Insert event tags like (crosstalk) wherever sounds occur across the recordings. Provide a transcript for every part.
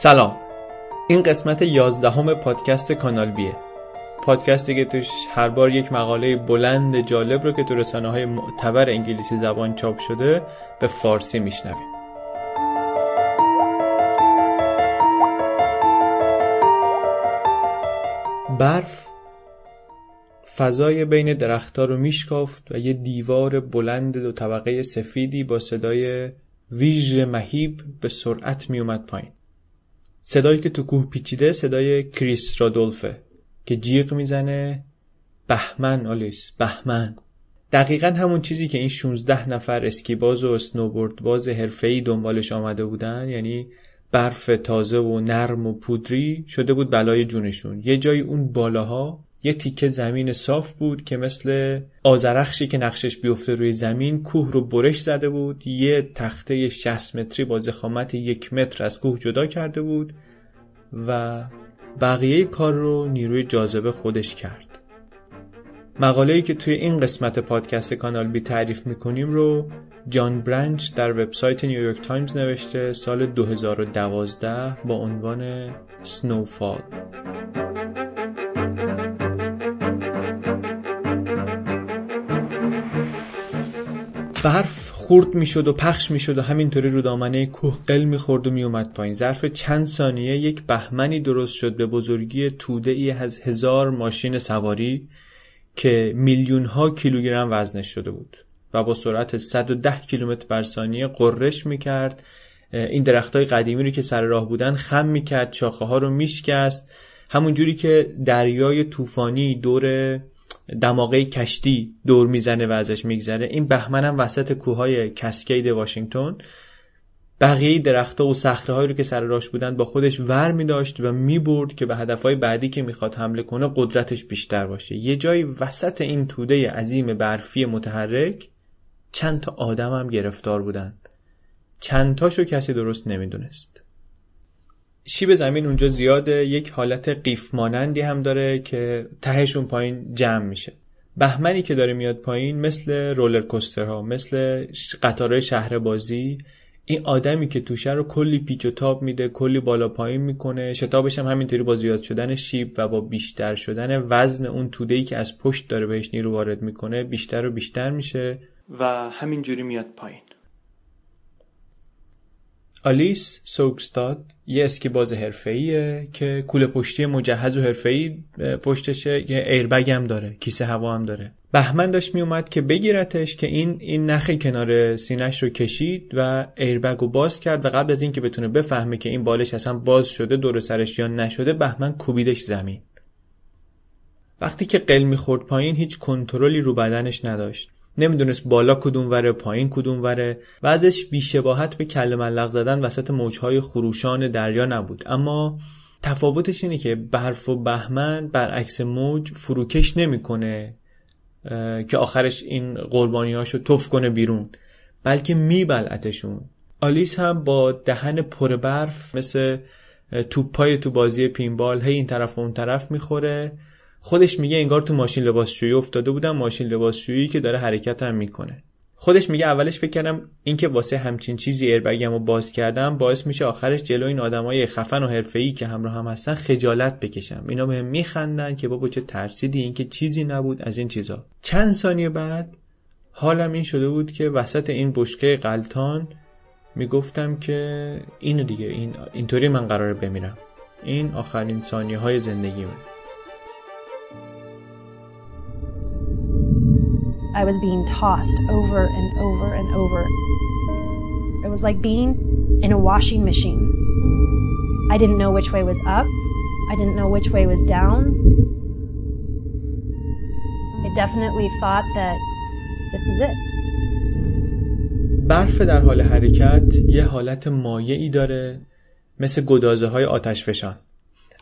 سلام. این قسمت یازدهم پادکست کانال بیه. پادکستی که توش هر بار یک مقاله بلند جالب رو که تو رسانه های معتبر انگلیسی زبان چاپ شده به فارسی میشنویم. برف فضای بین درختها رو میشکافت و یه دیوار بلند دو طبقه سفیدی با صدای ویژ مهیب به سرعت میومد پایین. صدایی که تو کوه پیچیده صدای کریس رادولفه که جیغ می‌زنه. بهمن آلیس بهمن. دقیقا همون چیزی که این 16 نفر اسکیباز و اسنوبورد باز حرفه‌ای دنبالش آمده بودن یعنی برف تازه و نرم و پودری شده بود بلای جونشون. یه جای اون بالاها یه تیکه زمین صاف بود که مثل آزرخشی که نقشش بیفته روی زمین کوه رو برش زده بود. یه تخته 60 متری با زخامت یک متر از کوه جدا کرده بود و بقیه کار رو نیروی جاذبه خودش کرد. مقاله‌ای که توی این قسمت پادکست کانال بی تعریف می‌کنیم رو جان برنچ در وبسایت نیویورک تایمز نوشته سال 2012 با عنوان Snow Fall برف خرد می‌شد و پخش می‌شد و همینطوری رو دامنه کوه قل می‌خورد و میومد پایین. ظرف چند ثانیه یک بهمنی درست شد به بزرگی توده ای از هزار ماشین سواری که میلیون ها کیلوگرم وزنش شده بود و با سرعت 110 کیلومتر بر ثانیه قررش می‌کرد. این درخت های قدیمی رو که سر راه بودن خم می‌کرد شاخه ها رو میشکست. همون جوری که دریای طوفانی دور دماغه کشتی دور می‌زنه و ازش میگذره. این بهمن هم وسط کوههای کسکید واشنگتن بقیه درختها و صخره هایی رو که سر راش بودند با خودش ور می داشت و می برد که به هدفهای بعدی که می‌خواد حمله کنه قدرتش بیشتر باشه. یه جایی وسط این توده عظیم برفی متحرک چند تا آدم هم گرفتار بودند چند تاشو کسی درست نمی‌دونست. شیب زمین اونجا زیاده یک حالت قیف مانندی هم داره که تهشون پایین جمع میشه. بهمنی که داره میاد پایین مثل رولر کوسترها مثل قطارهای شهر بازی این آدمی که توشه رو کلی پیچ و تاب میده کلی بالا پایین می‌کنه. شتابش هم همینطوری با زیاد شدن شیب و با بیشتر شدن وزن اون توده ای که از پشت داره بهش نیرو وارد می‌کنه بیشتر و بیشتر میشه. و همینجوری میاد پایین. آلیس سوکستاد یه اسکیباز حرفه‌ایه که کوله پشتی مجهز و حرفه‌ای پشتشه یه ایربگ هم داره کیسه هوا هم داره. بهمن داشت میومد که بگیرتش که این این نخی کنار سینش رو کشید و ایربگ رو باز کرد و قبل از اینکه بتونه بفهمه که این بالش اصلا باز شده دور سرش یا نشده بهمن کوبیدش زمین. وقتی که قل می‌خورد پایین هیچ کنترلی رو بدنش نداشت. نمی‌دونست بالا کدوم وره پایین کدوم وره و ازش بیشباهت به کل ملق زدن وسط موجهای خروشان دریا نبود. اما تفاوتش اینه که برف و بهمن برعکس موج فروکش نمی‌کنه که آخرش این قربانی هاشو تف کنه بیرون بلکه میبلعتشون. آلیس هم با دهن پر برف مثل توپای تو بازی پینبال هی این طرف و اون طرف می‌خوره. خودش میگه انگار تو ماشین لباسشویی افتاده بودم ماشین لباسشویی که داره حرکت هم می‌کنه. خودش میگه اولش فکر کردم اینکه واسه همچین چیزی ایربگم رو باز کردم باعث میشه آخرش جلو این آدمای خفن و حرفه‌ای که همراه هم هستن خجالت بکشم. اینا بهم میخندن که بابا چه ترسیدی اینکه چیزی نبود از این چیزا. چند ثانیه بعد حالم این شده بود که وسط این بشکه قلتان می‌گفتم که اینو دیگه این اینطوری من قراره بمیرم. این آخرین ثانیه های زندگیمه. I was being tossed over and over and over. It was like being in a washing machine. I didn't know which way was up. I didn't know which way was down. I definitely thought that this is it. برف در حال حرکت یه حالت مایعی داره مثل گدازه های آتش فشان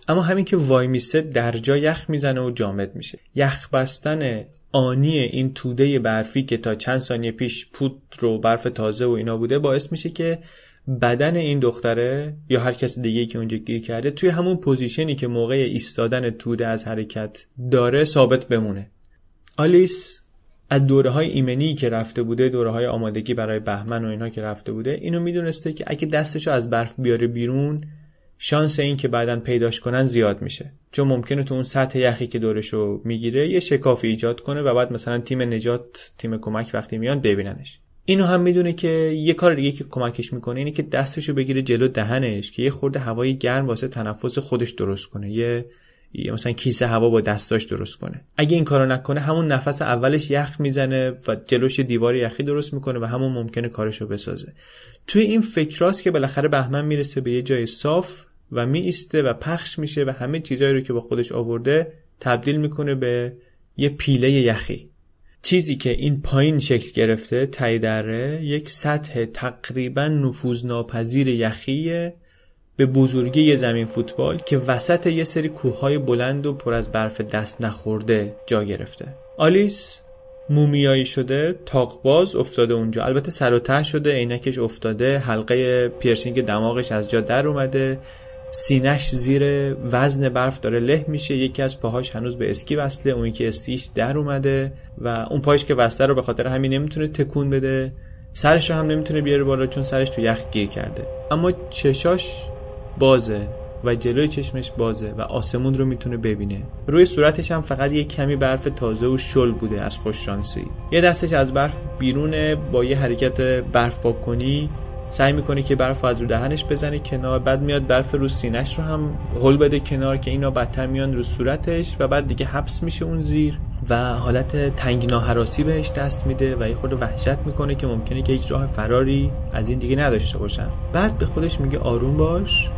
اما همین که وایمیسه در جا یخ می‌زنه و جامد میشه یخ بستن آنی این توده برفی که تا چند ثانیه پیش پودر و برف تازه و اینا بوده باعث میشه که بدن این دختره یا هر کس دیگه که اونجا گیر کرده توی همون position ی که موقع ایستادن توده از حرکت داره ثابت بمونه. آلیس از دوره های ایمنی که رفته بوده دوره های آمادگی برای بهمن و اینها که رفته بوده اینو می‌دونسته که اگه دستشو از برف بیاره بیرون شانس این که بعدا پیداش کنن زیاد میشه. چون ممکنه تو اون سطح یخی که دورشو می‌گیره یه شکافی ایجاد کنه و بعد مثلا تیم نجات تیم کمک وقتی میان ببیننش. اینو هم می‌دونه که یه کار دیگه که کمکش می‌کنه اینه که دستشو بگیره جلو دهنش که یه خورده هوای گرم واسه تنفس خودش درست کنه. یه مثلا کیسه هوا با دستاش درست کنه. اگه این کارو نکنه همون نفس اولش یخ می‌زنه و جلوش دیوار یخی درست می‌کنه و همون ممکنه کارشو بسازه. توی این فکراست که بالاخره بهمن می‌رسه به یه جای صاف و میایسته و پخش میشه و همه چیزایی رو که با خودش آورده تبدیل می‌کنه به یه پیله یخی. چیزی که این پایین شکل گرفته تای دره یک سطح تقریبا نفوذناپذیر یخیه به بزرگی یه زمین فوتبال که وسط یه سری کوههای بلند و پر از برف دست نخورده جا گرفته. آلیس مومیایی شده تاقباز افتاده اونجا. البته سر و ته شده عینکش افتاده حلقه پیرسینگ دماغش از جا در اومده. سینش زیر وزن برف داره له میشه. یکی از پاهاش هنوز به اسکی وصله اون که استیش در اومده و اون پاهاش که وصله رو به خاطر همین نمی‌تونه تکون بده. سرش رو هم نمی‌تونه بیاره بالا چون سرش تو یخ گیر کرده. اما چشاش بازه. و جلوی چشمش بازه و آسمون رو می‌تونه ببینه. روی صورتش هم فقط یه کمی برف تازه و شل بوده از خوششانسی یه دستش از برف بیرونه با یه حرکت برف پاک کنی سعی می‌کنه که برف از رو دهنش بزنه کنار بعد میاد برف رو سینش رو هم هل بده کنار که اینا بدتر میان رو صورتش و بعد دیگه حبس میشه اون زیر و حالت تنگنا حراسی بهش دست میده و یه خود وحشت می‌کنه که ممکنه که هیچ راه فراری از این دیگه نداشته باشن. بعد به خودش میگه آروم باش.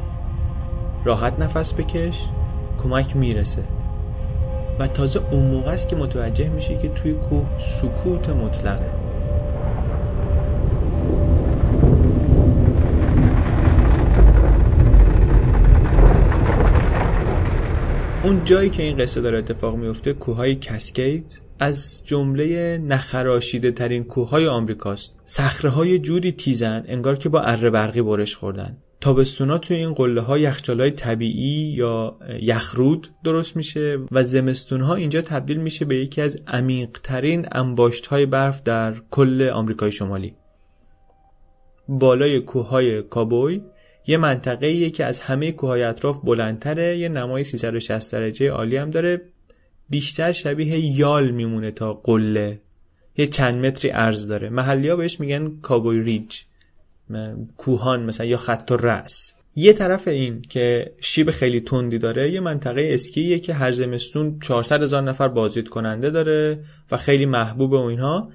راحت نفس بکش کمک می‌رسه. و تازه اون موقع است که متوجه میشه که توی کوه سکوت مطلقه. اون جایی که این قصه داره اتفاق میفته کوههای کسکید از جمله نخراشیده ترین کوههای آمریکاست. صخره های جوری تیزن انگار که با اره برقی برش خوردن. تابستونا توی این قله ها های طبیعی یا یخرود درست میشه و زمستون ها اینجا تبدیل میشه به یکی از عمیق ترین انباشت های برف در کل آمریکای شمالی. بالای کوههای کابوی یه منطقه که از همه کوههای اطراف بلندتره یه نمای 360 درجه عالی هم داره. بیشتر شبیه یال میمونه تا قله. یه چند متری عرض داره. محلی ها بهش میگن کابوی ریج. کوهان مثلا یا خط و رأس. یه طرف این که شیب خیلی تندی داره یه منطقه اسکیه که هر زمستون 400 هزار نفر بازدید کننده داره و خیلی محبوب و اینها.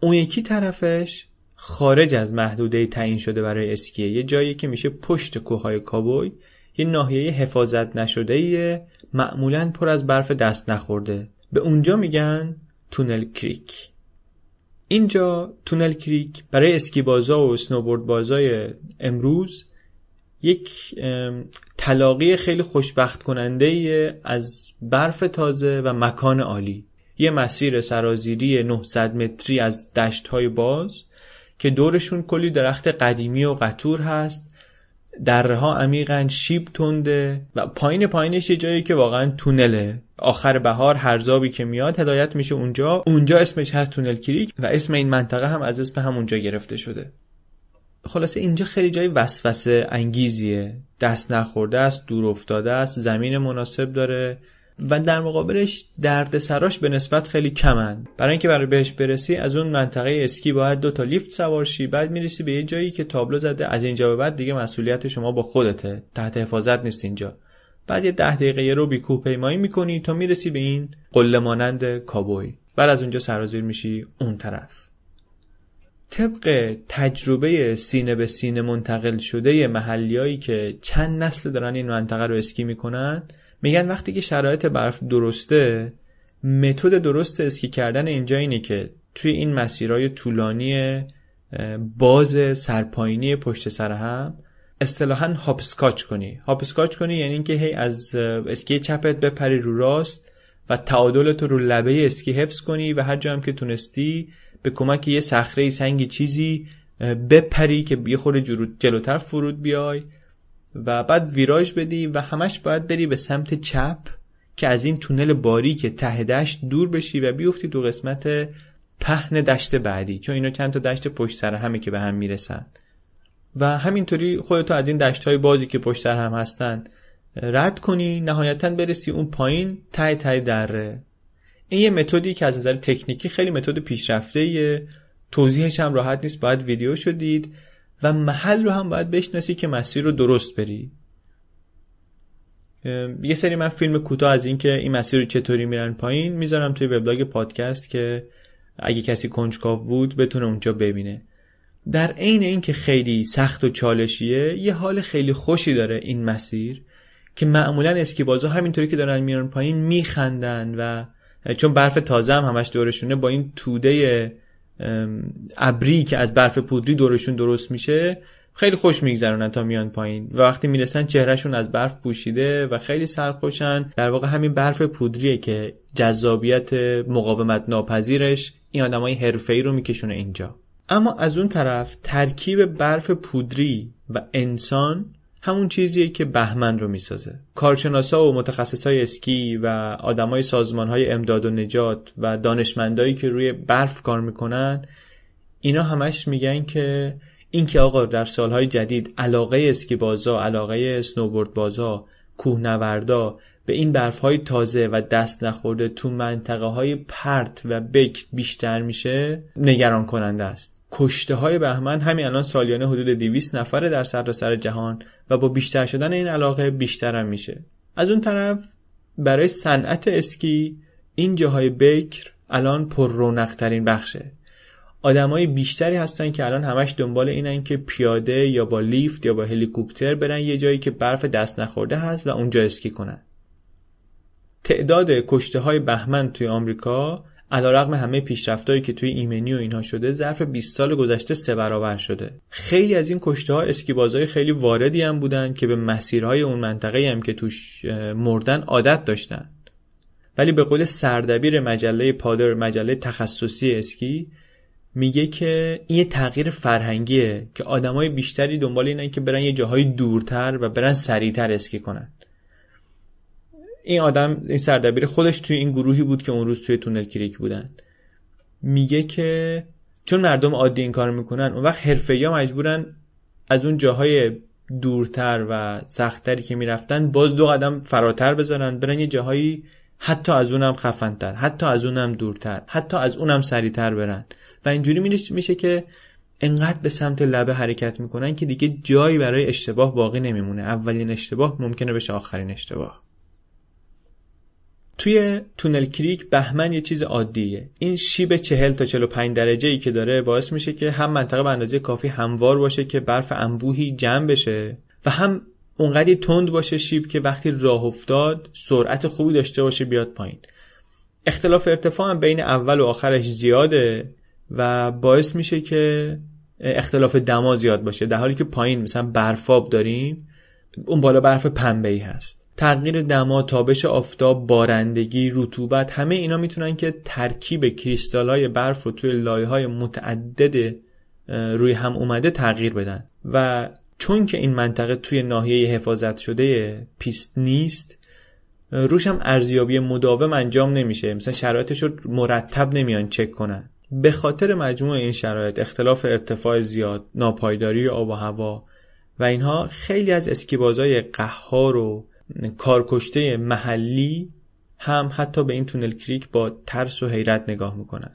اون یکی طرفش خارج از محدوده تعیین شده برای اسکیه. یه جایی که میشه پشت کوههای کابوی. یه ناحیه حفاظت نشده معمولا پر از برف دست نخورده. به اونجا میگن تونل کریک. اینجا تونل کریک برای اسکی بازا و سنوبورد بازای امروز یک تلاقی خیلی خوشبخت کننده از برف تازه و مکان عالی. یه مسیر سرازیری 900 متری از دشت های باز که دورشون کلی درخت قدیمی و قطور هست دره ها عمیقا شیب تنده و پایین پایینش یه جایی که واقعا تونله. آخر بهار هر زابی که میاد هدایت میشه اونجا. اونجا اسمش هست تونل کریک و اسم این منطقه هم از اسم همونجا گرفته شده. خلاصه اینجا خیلی جای وسوسه انگیزیه. دست نخورده است دور افتاده است زمین مناسب داره. و در مقابلش درد سراش به نسبت خیلی کمن. برای اینکه برای بهش برسی از اون منطقه اسکی باید دو تا لیفت سوار شی بعد می‌رسی به یه جایی که تابلو زده. از اینجا به بعد دیگه مسئولیت شما با خودته. تحت حفاظت نیست اینجا. بعد یه ده دقیقه رو بی پیمایی می‌کنی تا می‌رسی به این قله مانند کابوی. بعد از اونجا سرازیر میشی اون طرف. طبق تجربه سینه به سینه منتقل شده محلیایی که چند نسل دارن این منطقه رو اسکی می‌کنن میگن وقتی که شرایط برف درسته متد درست اسکی کردن اینجا اینه که توی این مسیرهای طولانی باز سرپایینی پشت سر هم اصطلاحا هاپسکاچ کنی. هاپسکاچ کنی یعنی اینکه هی از اسکی چپت بپری رو راست و تعادلت رو لبه اسکی حفظ کنی و هر جا هم که تونستی به کمک یه صخره سنگی چیزی بپری که یه خورده جلوتر فرود بیای. و بعد ویراژ بدی و همش باید بری به سمت چپ که از این تونل باریک ته دشت دور بشی و بیفتی تو قسمت پهن دشت بعدی چون اینا چند تا دشت پشت سر همه که به هم می‌رسن. و همینطوری خودتو از این دشت های بازی که پشت هم هستن رد کنی نهایتا برسی اون پایین تای تای دره. این یه متدی که از نظر تکنیکی خیلی متد پیشرفته توضیحش هم راحت نیست باید ویدیو شدید. و محل رو هم باید بشناسی که مسیر رو درست بری. یه سری من فیلم کوتاه از اینکه این مسیر رو چطوری میرن پایین می‌ذارم توی وبلاگ پادکست که اگه کسی کنجکاو بود بتونه اونجا ببینه. در عین اینکه خیلی سخت و چالشیه یه حال خیلی خوشی داره این مسیر که معمولا اسکیبازا همینطوری که دارن میرن پایین میخندن و چون برف تازه هم همش دورشونه با این توده ابری که از برف پودری دورشون درست میشه خیلی خوش میگذرونن تا میان پایین. و وقتی می‌رسن چهرهشون از برف پوشیده و خیلی سرخوشن. در واقع همین برف پودریه که جذابیت مقاومت ناپذیرش این آدمای حرفه‌ای رو میکشونه اینجا. اما از اون طرف ترکیب برف پودری و انسان همون چیزیه که بهمن رو می‌سازه. کارشناسا و متخصصای اسکی و آدمای سازمانهای امداد و نجات و دانشمندایی که روی برف کار می‌کنن اینا همش میگن که اینکه آقا در سالهای جدید علاقه اسکی بازا علاقه سنوبورد بازا کوهنوردا به این برف های تازه و دست نخورده تو منطقه های پرت و بکر بیشتر میشه نگران کننده است. کشته های بهمن همین الان سالیانه حدود 200 نفره در سرتاسر سر جهان و با بیشتر شدن این علاقه بیشتر هم میشه. از اون طرف برای صنعت اسکی این جاهای بکر الان پر رونق ترین بخشه. آدمای بیشتری هستن که الان همش دنبال اینن که پیاده یا با لیفت یا با هلیکوپتر برن یه جایی که برف دست نخورده هست و اونجا اسکی کنن. تعداد کشته های بهمن توی آمریکا علیرغم همه پیشرفتایی که توی ایمنی و اینها شده ظرف 20 سال گذشته سه برابر شده. خیلی از این کشته ها اسکیبازهای خیلی واردی هم بودن که به مسیرهای اون منطقه هم که توش مردن عادت داشتن. ولی به قول سردبیر مجله پادر مجله تخصصی اسکی میگه که این یه تغییر فرهنگیه که آدمای بیشتری دنبال اینن که برن یه جاهای دورتر و برن سریعتر اسکی کنن. این آدم این سردبیر خودش توی این گروهی بود که اون روز توی تونل کریک بودن. میگه که چون مردم عادی این کار می‌کنن اون وقت حرفه مجبورن از اون جاهای دورتر و سختتری که می‌رفتن باز دو قدم فراتر بذارن برن یه جاهایی حتی از اونم خفنتر حتی از اونم دورتر حتی از اونم سریعتر برن. و اینجوری میشه که انقدر به سمت لبه حرکت می‌کنن که دیگه جایی برای اشتباه باقی نمیمونه. اولین اشتباه ممکنه بشه آخرین اشتباه. توی تونل کریک بهمن یه چیز عادیه. این شیب 40 تا 45 درجه ای که داره باعث میشه که هم منطقه به اندازه کافی هموار باشه که برف انبوهی جمع بشه و هم اونقدی تند باشه شیب که وقتی راه افتاد سرعت خوبی داشته باشه بیاد پایین. اختلاف ارتفاع هم بین اول و آخرش زیاده و باعث میشه که اختلاف دما زیاد باشه. در حالی که پایین مثلا برفاب داریم اون بالا برف پنبه ای هست. تغییر دما تابش آفتاب بارندگی رطوبت همه اینا می‌تونن که ترکیب کریستال های برف رو توی لایه های متعدد روی هم اومده تغییر بدن. و چون که این منطقه توی ناحیه حفاظت شده پیست نیست روش هم ارزیابی مداوم انجام نمیشه. مثلا شرایطش رو مرتب نمیان چک کنن. به خاطر مجموع این شرایط اختلاف ارتفاع زیاد ناپایداری آب و هوا و اینها خیلی از اسکیبازای قهار و کارکشته محلی هم حتی به این تونل کریک با ترس و حیرت نگاه می‌کنن.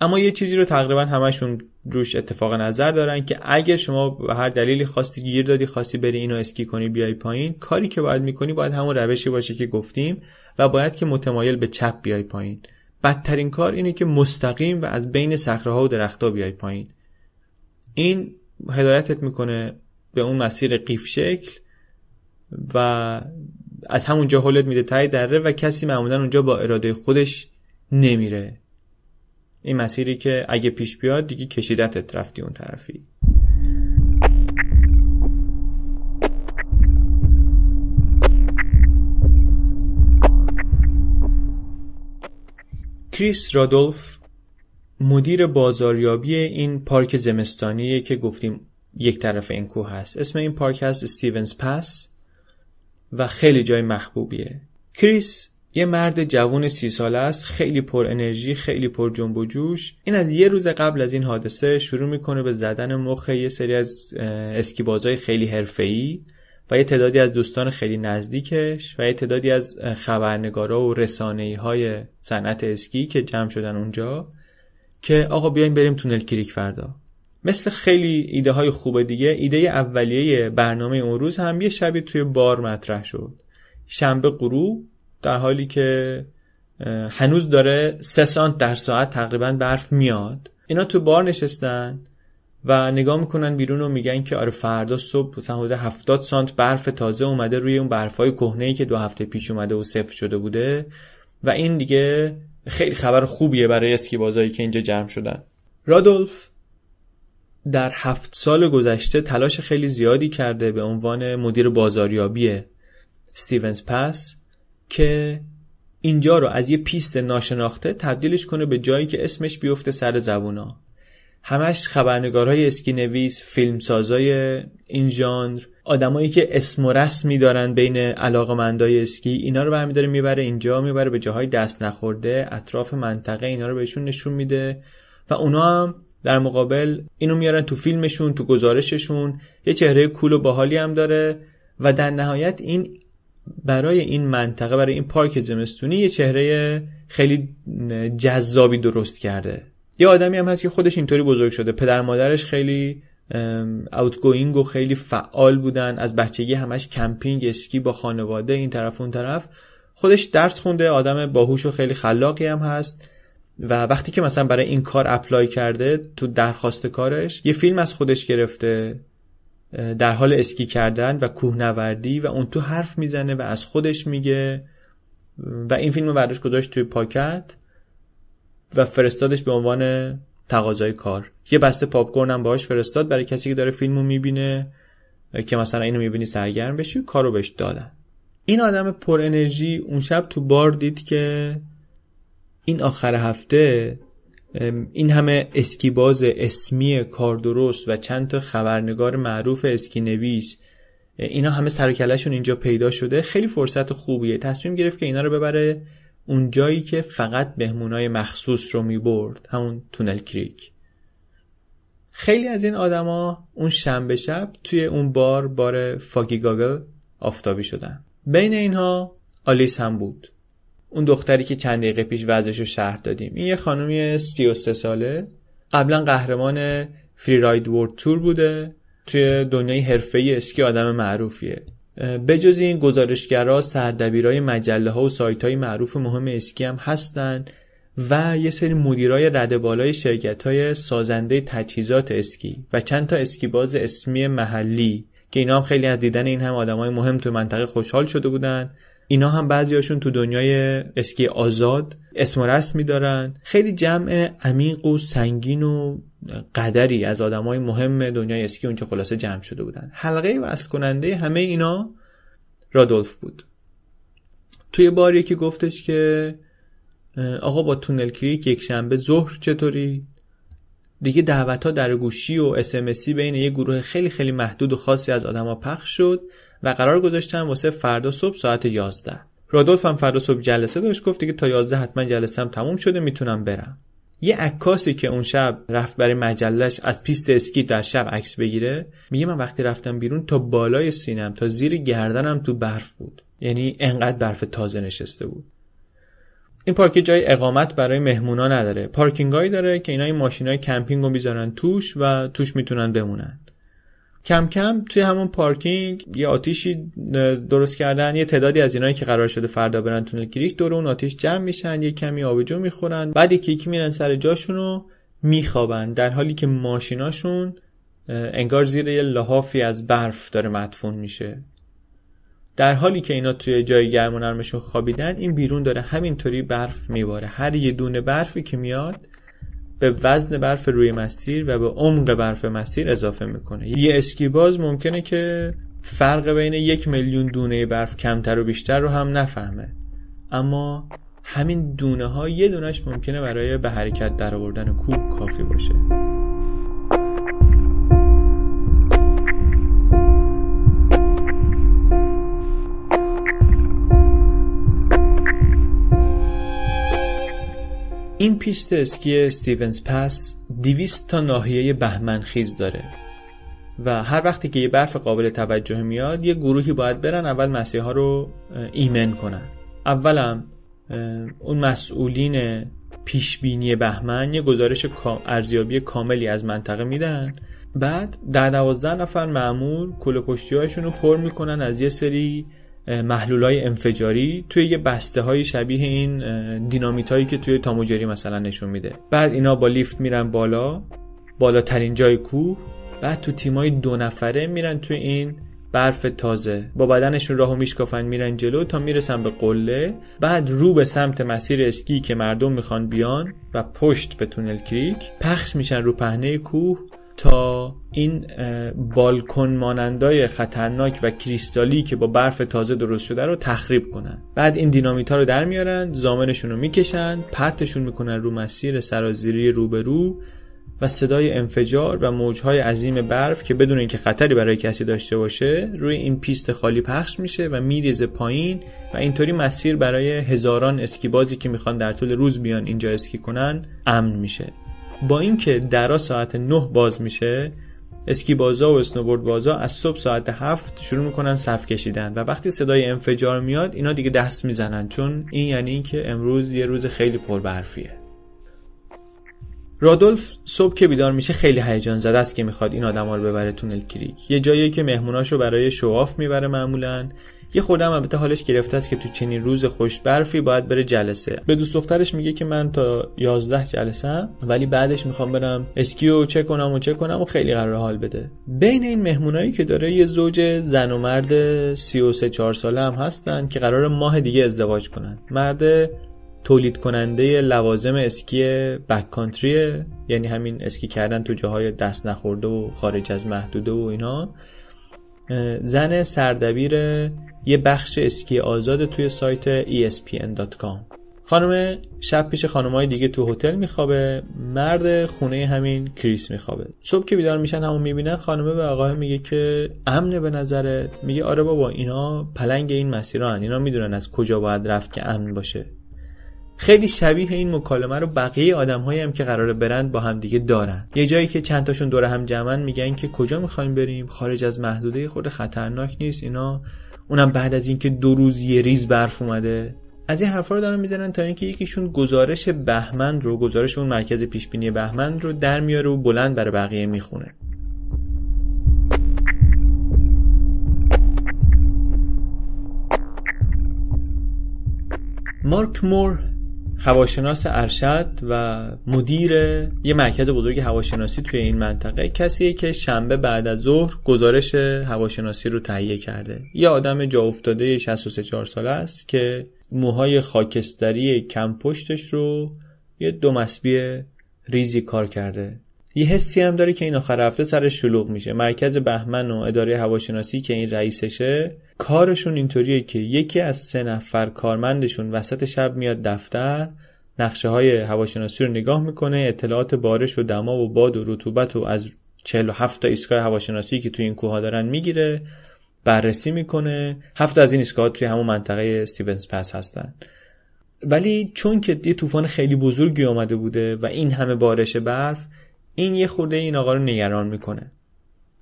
اما یه چیزی رو تقریبا همشون روش اتفاق نظر دارن که اگر شما به هر دلیلی خواستی گیر دادی خواستی بری اینو اسکی کنی بیای پایین کاری که باید می‌کنی باید همون روشی باشه که گفتیم و باید که متمایل به چپ بیای پایین. بدترین کار اینه که مستقیم و از بین صخره و درختها بیای پایین. این هدایتت می‌کنه به اون مسیر قیف شکل و از همونجا حلت میده تای دره و کسی معمولا اونجا با اراده خودش نمیره. این مسیری که اگه پیش بیاد دیگه کشیدتت رفتی اون طرفی. کریس رادولف مدیر بازاریابی این پارک زمستانیه که گفتیم یک طرف این کوه هست. اسم این پارک هست استیونز پس و خیلی جای محبوبیه. کریس یه مرد جوون سی ساله است خیلی پر انرژی خیلی پر جنب و جوش. این از یه روز قبل از این حادثه شروع می‌کنه به زدن مخ یه سری از اسکیبازای خیلی حرفه‌ای و یه تعدادی از دوستان خیلی نزدیکش و یه تعدادی از خبرنگارا و رسانه‌ای های صنعت اسکی که جمع شدن اونجا که آقا بیایم بریم تونل کریک فردا. مثل خیلی ایده های خوب دیگه ایده اولیه برنامه اون روز هم یه شبی توی بار مطرح شد. شنبه غروب در حالی که هنوز داره سه سانت در ساعت تقریبا برف میاد. اینا تو بار نشستن و نگاه می‌کنن بیرون و میگن که آره فردا صبح مثلا حدود 70 سانت برف تازه اومده روی اون برفای کهنه که دو هفته پیش اومده و صفر شده بوده. و این دیگه خیلی خبر خوبیه برای اسکی بازایی که اینجا جمع شدن. رادولف در هفت سال گذشته تلاش خیلی زیادی کرده به عنوان مدیر بازاریابی ستیونز پس که اینجا رو از یه پیست ناشناخته تبدیلش کنه به جایی که اسمش بیفته سر زبونا. همش خبرنگارهای اسکی نویس فیلمسازای این ژانر آدمایی که اسم و رسمی دارن بین علاقمندای اسکی اینا رو برمیداره می‌بره اینجا می‌بره به جاهای دست نخورده اطراف منطقه اینا رو بهشون نشون میده و اونا هم در مقابل اینو میارن تو فیلمشون تو گزارششون. یه چهره cool و باحالی هم داره و در نهایت این برای این منطقه برای این پارک زمستونی یه چهره خیلی جذابی درست کرده. یه آدمی هم هست که خودش اینطوری بزرگ شده. پدر مادرش خیلی outgoing و خیلی فعال بودن. از بچگی همش کمپینگ اسکی با خانواده این طرف اون طرف. خودش درس خونده آدم باهوش و خیلی خلاقی هم هست. و وقتی که مثلا برای این کار apply کرده تو درخواست کارش یه فیلم از خودش گرفته در حال اسکی کردن و کوهنوردی و اون تو حرف می‌زنه و از خودش میگه و این فیلم رو برداشت گذاشت توی پاکت و فرستادش به عنوان تقاضای کار. یه بسته پاپکورن هم باهاش فرستاد برای کسی که داره فیلمو می‌بینه که مثلا اینو می‌بینی سرگرم بشی کارو بهش دادن. این آدم پر انرژی اون شب تو بار دید که این آخر هفته این همه اسکیباز اسمی کار درست و چند تا خبرنگار معروف اسکی نویس اینا همه سرکلشون اینجا پیدا شده. خیلی فرصت خوبیه. تصمیم گرفت که اینا رو ببره اون جایی که فقط بهمونای مخصوص رو می برد همون تونل کریک. خیلی از این آدما اون شنبه شب توی اون بار بار فاگی گاگل آفتابی شدن. بین اینها آلیس هم بود. اون دختری که چند دقیقه پیش وضعش رو شهر دادیم. این یه خانومی 33 ساله. قبلا قهرمان فری راید ورد تور بوده. توی دنیای حرفه‌ای اسکی آدم معروفیه. بجز این گزارشگرا سردبیرای مجله ها و سایت های معروف مهم اسکی هم هستن و یه سری مدیرای رده بالای شرکت های سازنده تجهیزات اسکی و چند تا اسکی باز اسمی محلی که اینا هم خیلی از دیدن این هم آدمای مهم تو منطقه خوشحال شده بودن. اینا هم بعضیاشون تو دنیای اسکی آزاد اسم و رسمی دارن خیلی جمع عمیق و سنگین و قدری از آدمای مهم دنیای اسکی اونجا خلاصه جمع شده بودن. حلقه وصل کننده همه اینا رادولف بود. توی بار یکی گفتش که آقا با تونل کریک یک شنبه ظهر چطوری؟ دیگه دعوت ها در گوشی و اسمسی بین یه گروه خیلی خیلی محدود و خاصی از آدما پخش شد و قرار گذاشتم واسه فردا صبح ساعت 11 رادولف هم فردا صبح جلسه داشت گفت دیگه تا 11 حتما جلسه هم تموم شده می‌تونم برم. یه عکاسی که اون شب رفت برای مجلش از پیست اسکی در شب عکس بگیره میگه من وقتی رفتم بیرون تا بالای سینم تا زیر گردنم تو برف بود. یعنی انقدر برف تازه نشسته بود. این پارک جای اقامت برای مهمونا نداره. پارکینگایی داره که اینا این ماشینای کمپینگ رو می‌ذارن توش و توش می‌تونن بمونن. کم کم توی همون پارکینگ یه آتیشی درست کردن یه تعدادی از اینایی که قرار شده فردا برن تونل کریک دور اون آتیش جمع میشن یه کمی آبجو می‌خورن بعد یکی یکی میرن سر جاشون رو میخوابن در حالی که ماشیناشون انگار زیر یه لحافی از برف داره مدفون میشه. در حالی که اینا توی جای گرم و نرمشون خوابیدن این بیرون داره همینطوری برف میباره. هر یه دونه برفی که میاد به وزن برف روی مسیر و به عمق برف مسیر اضافه می‌کنه. یه اسکیباز ممکنه که فرق بین یک میلیون دونه برف کمتر و بیشتر رو هم نفهمه. اما همین دونه ها یه دونش ممکنه برای به حرکت در آوردن کوه کافی باشه. این پیست اسکی استیونز پس 200 تا ناحیه بهمن خیز داره و هر وقتی که یه برف قابل توجه میاد یه گروهی باید برن اول مسیرا رو ایمن کنن. اولم اون مسئولین پیشبینی بهمن یه گزارش ارزیابی کاملی از منطقه میدن. بعد ده دوازده نفر معمول کل رو پر می‌کنن از یه سری محلول های انفجاری توی یه بسته های شبیه این دینامیت هایی که توی تاموجری مثلا نشون میده. بعد اینا با لیفت میرن بالا بالاترین جای کوه. بعد تو تیمای دو نفره میرن توی این برف تازه. با بدنشون راهو میشکافن میرن جلو تا می‌رسن به قله. بعد رو به سمت مسیر اسکی که مردم می‌خوان بیان و پشت به تونل کریک پخش میشن رو پهنه کوه. تا این بالکن مانندای خطرناک و کریستالی که با برف تازه درست شده رو تخریب کنن. بعد این دینامیت ها رو در میارن زامنشون رو می‌کشن پرتشون می‌کنن رو مسیر سرازیری روبرو و صدای انفجار و موجهای عظیم برف که بدون اینکه خطری برای کسی داشته باشه روی این پیست خالی پخش میشه و میریزه پایین و اینطوری مسیر برای هزاران اسکیبازی که می‌خوان در طول روز بیان اینجا اسکی کنن امن میشه. با اینکه درا ساعت 9 باز میشه اسکی بازا و اسنوبورد بازا از صبح ساعت هفت شروع می‌کنن صف کشیدن و وقتی صدای انفجار میاد اینا دیگه دست می‌زنن. چون این یعنی اینکه امروز یه روز خیلی پربرفیه. رادولف صبح که بیدار میشه خیلی هیجان زده است که می‌خواد این آدما رو ببره تونل کریک یه جایی که مهموناشو برای شواف می‌بره معمولا. یه خودم البته حالش گرفته است که تو چنین روز خوش برفی باید بره جلسه. به دوست دخترش میگه که من تا 11 جلسه ولی بعدش می‌خوام برم اسکیو چک کنم و چک کنم و خیلی قرار حال بده. بین این مهمونایی که داره یه زوج زن و مرد 33 4 ساله هم هستن که قرار ماه دیگه ازدواج کنن. مرد تولید کننده لوازم اسکی backcountry یعنی همین اسکی کردن تو جاهای دست نخورده و خارج از محدوده و اینا. زن سردبیر یه بخش اسکی آزاد توی سایت espn.com خانم شب پیش های دیگه تو هتل میخوابه مرد خونه همین کریس میخوابه. صبح که بیدار میشن همون می‌بینن خانمه به آقاهه میگه که امنه به نظرت. میگه آره بابا اینا پلنگ این مسیران اینا می‌دونن از کجا باید رفت که امن باشه. خیلی شبیه این مکالمه رو بقیه آدمهایی هم که قراره برند با هم دیگه دارن. یه جایی که چند تاشون دور هم جمعن میگن که کجا می‌خوایم بریم؟ خارج از محدوده خود خطرناک نیست اینا اونم بعد از اینکه دو روز یه ریز برف اومده. از این حرفا رو دارن می‌زنن تا اینکه یکیشون گزارش بهمن رو گزارش اون مرکز پیش بینی بهمن رو در میاره و بلند برای بقیه می‌خونه. مارک مور هواشناس ارشد و مدیر یه مرکز بزرگ هواشناسی توی این منطقه کسیه که شنبه بعد از ظهر گزارش هواشناسی رو تهیه کرده. یه آدم جا افتاده 63 ساله است که موهای خاکستری کم پشتش رو یه دو مسبی ریزی کار کرده. یه حسی هم داره که این آخر هفته سرش شلوغ میشه. مرکز بهمن و اداره هواشناسی که این رئیسشه کارشون اینطوریه که یکی از سه نفر کارمندشون وسط شب میاد دفتر نقشه های هواشناسی رو نگاه می‌کنه اطلاعات بارش و دما و باد و رطوبت و از 47 تا ایستگاه هواشناسی که توی این کوه دارن می‌گیره بررسی می‌کنه. هفت از این ایستگاه توی همون منطقه استیونز پس هستن. ولی چون که یه طوفان خیلی بزرگی آمده بوده و این همه بارش برف این یه خورده این آقا رو نگران می‌کنه.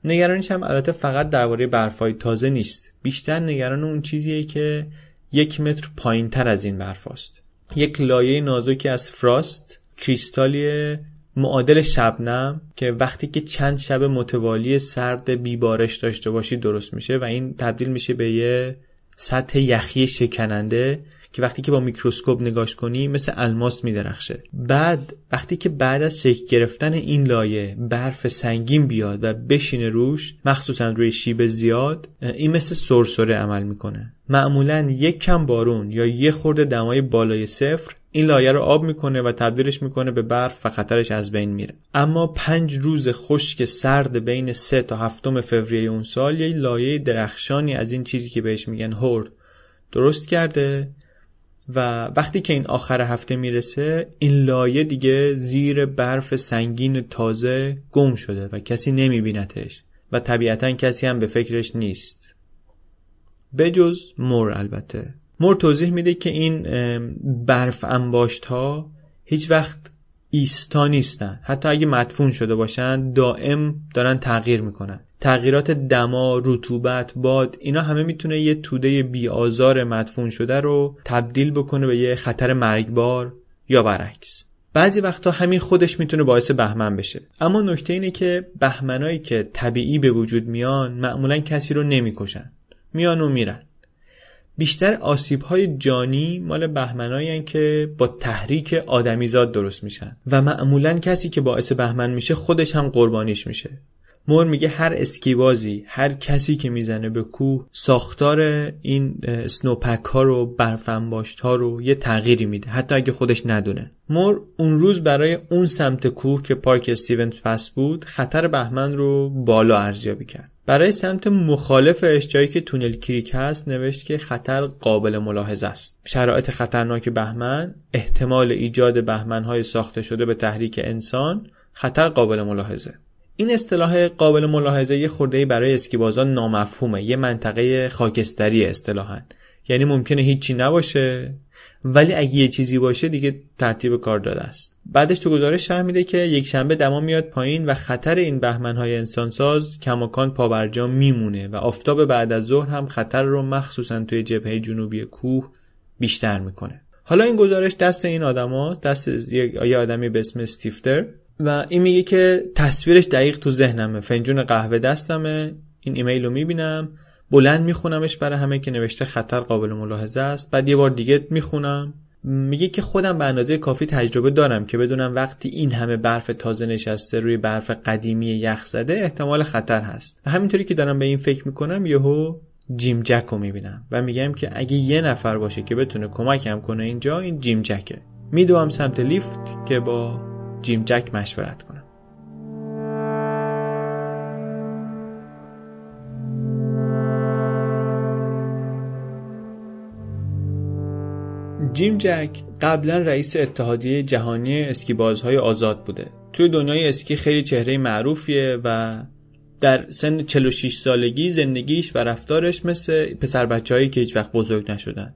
نگرانیش هم البته فقط درباره برفای تازه نیست. بیشتر نگران اون چیزیه که یک متر پایین تر از این برفاست یک لایه نازکی از فراست کریستالی معادل شبنم که وقتی که چند شب متوالی سرد بیبارش داشته باشی درست میشه و این تبدیل میشه به یه سطح یخی شکننده که وقتی که با میکروسکوپ نگاش کنی مثل الماس میدرخشه. بعد وقتی که بعد از شکل گرفتن این لایه برف سنگین بیاد و بشینه روش مخصوصا روی شیب زیاد این مثل سرسره عمل می‌کنه. معمولا یک کم بارون یا یه خورده دمای بالای صفر این لایه رو آب می‌کنه و تبدیلش می‌کنه به برف و خطرش از بین میره. اما پنج روز خشک سرد بین سه تا هفتم فوریه اون سال یه لایه درخشانی از این چیزی که بهش میگن هورد درست کرده و وقتی که این آخر هفته می‌رسه این لایه دیگه زیر برف سنگین تازه گم شده و کسی نمیبینتش و طبیعتا کسی هم به فکرش نیست. بجز مور البته. مور توضیح میده که این برف انباشت ها هیچ وقت ایستا نیستن. حتی اگه مدفون شده باشن دائم دارن تغییر می‌کنن. تغییرات دما، رطوبت، باد اینا همه می‌تونه یه توده بیآزار مدفون شده رو تبدیل بکنه به یه خطر مرگبار یا برعکس. بعضی وقتا همین خودش می‌تونه باعث بهمن بشه. اما نکته اینه که بهمنایی که طبیعی به وجود میان معمولا کسی رو نمی‌کشن. میان و میرن. بیشتر آسیب های جانی مال بهمنایی که با تحریک آدمیزاد درست میشن. و معمولا کسی که باعث بهمن میشه خودش هم قربانیش میشه. مور میگه هر اسکیبازی هر کسی که می‌زنه به کوه ساختار این سنوپک ها رو برفنباشت ها رو یه تغییری میده حتی اگه خودش ندونه. مور اون روز برای اون سمت کوه که پارک استیون پس بود خطر بهمن رو بالا ارزیابی کرد. برای سمت مخالفش جایی که تونل کریک هست نوشت که خطر قابل ملاحظه است. شرایط خطرناک بهمن احتمال ایجاد بهمن های ساخته شده به تحریک انسان خطر قابل ملاحظه. این اصطلاح قابل ملاحظه یه خورده برای اسکیبازان نامفهومه. یه منطقه خاکستری اصطلاحا. یعنی ممکنه هیچی نباشه ولی اگه یه چیزی باشه دیگه ترتیب کار داده است. بعدش تو گزارش شرح میده که یک شنبه دما میاد پایین و خطر این بهمنهای انسانساز کماکان پابرجا میمونه و آفتاب بعد از ظهر هم خطر رو مخصوصا توی جبهه جنوبی کوه بیشتر می‌کنه. حالا این گزارش دست این آدما دست یه آدمی به اسم استیفتر و این میگه که تصویرش دقیق تو ذهنمه. فنجون قهوه دستمه. این ایمیل رو می‌بینم. بلند میخونمش برای همه که نوشته خطر قابل ملاحظه است. بعد یه بار دیگه می‌خونم. میگه که خودم به اندازه کافی تجربه دارم که بدونم وقتی این همه برف تازه نشسته روی برف قدیمی یخ زده احتمال خطر هست. و همینطوری که دارم به این فکر می‌کنم یهو جیم جک رو می‌بینم و میگم که اگه یه نفر باشه که بتونه کمکم کنه اینجا این جیم جکه. میدوام سمت لیفت که با جیم جک مشورت کنم. جیم جک قبلا رئیس اتحادیه جهانی اسکیبازهای آزاد بوده. توی دنیای اسکی خیلی چهره معروفیه و در سن 46 سالگی زندگیش و رفتارش مثل پسر بچه که هیچ وقت بزرگ نشدن.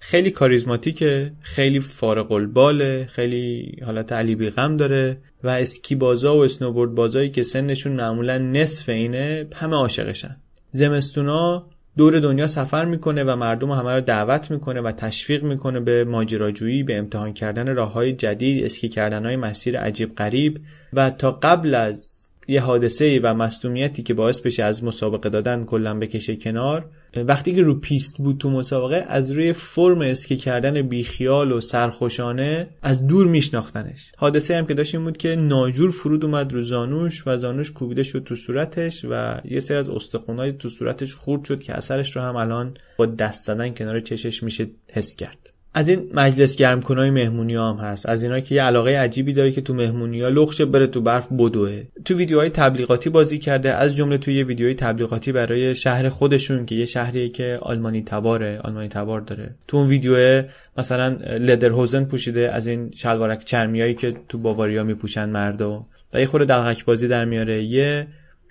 خیلی کاریزماتیکه خیلی فارق الباله خیلی حالت علی بیغم داره و اسکی بازا و اسنوبورد بازایی که سنشون معمولا نصف اینه همه عاشقشن. زمستونا دور دنیا سفر می‌کنه و مردم همه رو دعوت می‌کنه و تشویق می‌کنه به ماجراجویی به امتحان کردن راه های جدید اسکی کردن های مسیر عجیب غریب و تا قبل از یه حادثه و مصدومیتی که باعث بشه از مسابقه دادن کلا بکشه کنار. وقتی که رو پیست بود تو مسابقه از روی فرم اسکی کردن بیخیال و سرخوشانه از دور میشناختنش. حادثه هم که داشت این بود که ناجور فرود اومد رو زانوش و زانوش کوبیده شد تو صورتش و یه سری از استخونای تو صورتش خورد شد که اثرش رو هم الان با دست زدن کنار چشش میشه حس کرد. از این مجلس گرم کنای مهمونی هم هست. از اینا که یه علاقه عجیبی داره که تو مهمونی ها لخشه بره تو برف بدوه. تو ویدیوهای تبلیغاتی بازی کرده از جمله توی یه ویدیوهای تبلیغاتی برای شهر خودشون که یه شهریه که آلمانی تباره آلمانی تبار داره. تو اون ویدیو مثلا لدرهوزن پوشیده از این شلوارک چرمیایی که تو باواریا میپوشن مردا. و یه خورده دلغک بازی در میاره. یه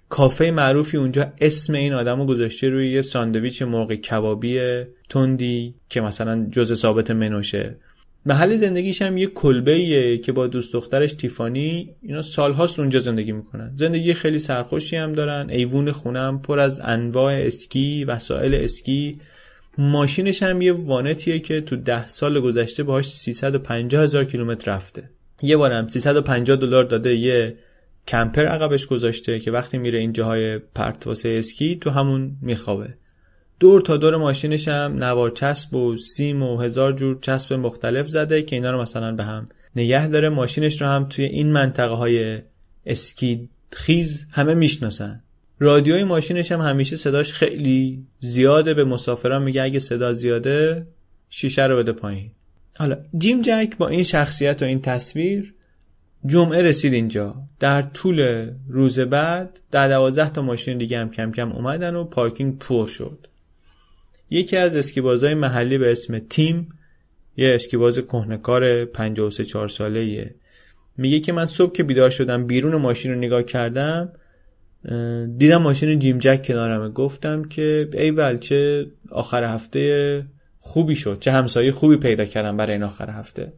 کافه معروفی اونجا اسم این آدمو گذاشته روی یه ساندویچ مرغ کبابی تندی که مثلا جز ثابت منوشه. محل زندگیش هم یه کلبه که با دوست دخترش تیفانی اینا سالهاست اونجا زندگی می‌کنن. زندگی خیلی سرخوشی هم دارن ایوون خونم پر از انواع اسکی وسایل اسکی. ماشینش هم یه وانتیه که تو ده سال گذشته باهاش 350 هزار کیلومتر رفته. یه بارم 350 دلار داده یه کمپر عقبش گذاشته که وقتی میره این جاهای پرت واسه اسکی تو همون میخوابه. دور تا دور ماشینش هم نوار چسب و سیم و هزار جور چسب مختلف زده که اینا رو مثلا به هم نگه داره. ماشینش رو هم توی این منطقه های اسکی خیز همه می‌شناسن. رادیوی ماشینش هم همیشه صداش خیلی زیاده. به مسافران میگه اگه صدا زیاده شیشه رو بده پایین. حالا جیم جک با این شخصیت و این تصویر جمعه رسید اینجا. در طول روز بعد در دوازده تا ماشین دیگه هم کم کم اومدن و پارکینگ پر شد. یکی از اسکیبازهای محلی به اسم تیم یه اسکیباز کهنکار 53 4 ساله میگه که من صبح که بیدار شدم بیرون ماشین رو نگاه کردم دیدم ماشین جیم جک کنارمه. گفتم که ای چه آخر هفته خوبی شد چه همسایه خوبی پیدا کردم برای این آخر هفته.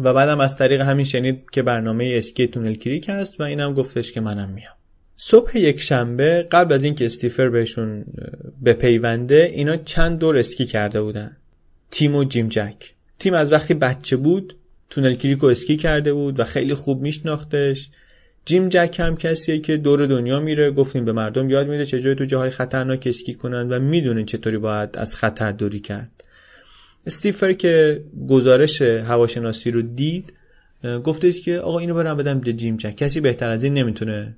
و بعدم از طریق همین شنید که برنامه اسکی تونل کریک هست و اینم گفتش که منم میام. صبح یک شنبه قبل از اینکه استیفر بهشون بپیونده اینا چند دور اسکی کرده بودن. تیم و جیم جک. تیم از وقتی بچه بود تونل کریک اسکی کرده بود و خیلی خوب میشناختش. جیم جک هم کسیه که دور دنیا میره گفتیم به مردم یاد میده چجوری تو جاهای خطرناک اسکی کنن و می‌دونه چطوری باید از خطر دوری کرد. استیفر که گزارش هواشناسی رو دید گفتش که آقا اینو برم بدم به جیم جک کسی بهتر از این نمی‌تونه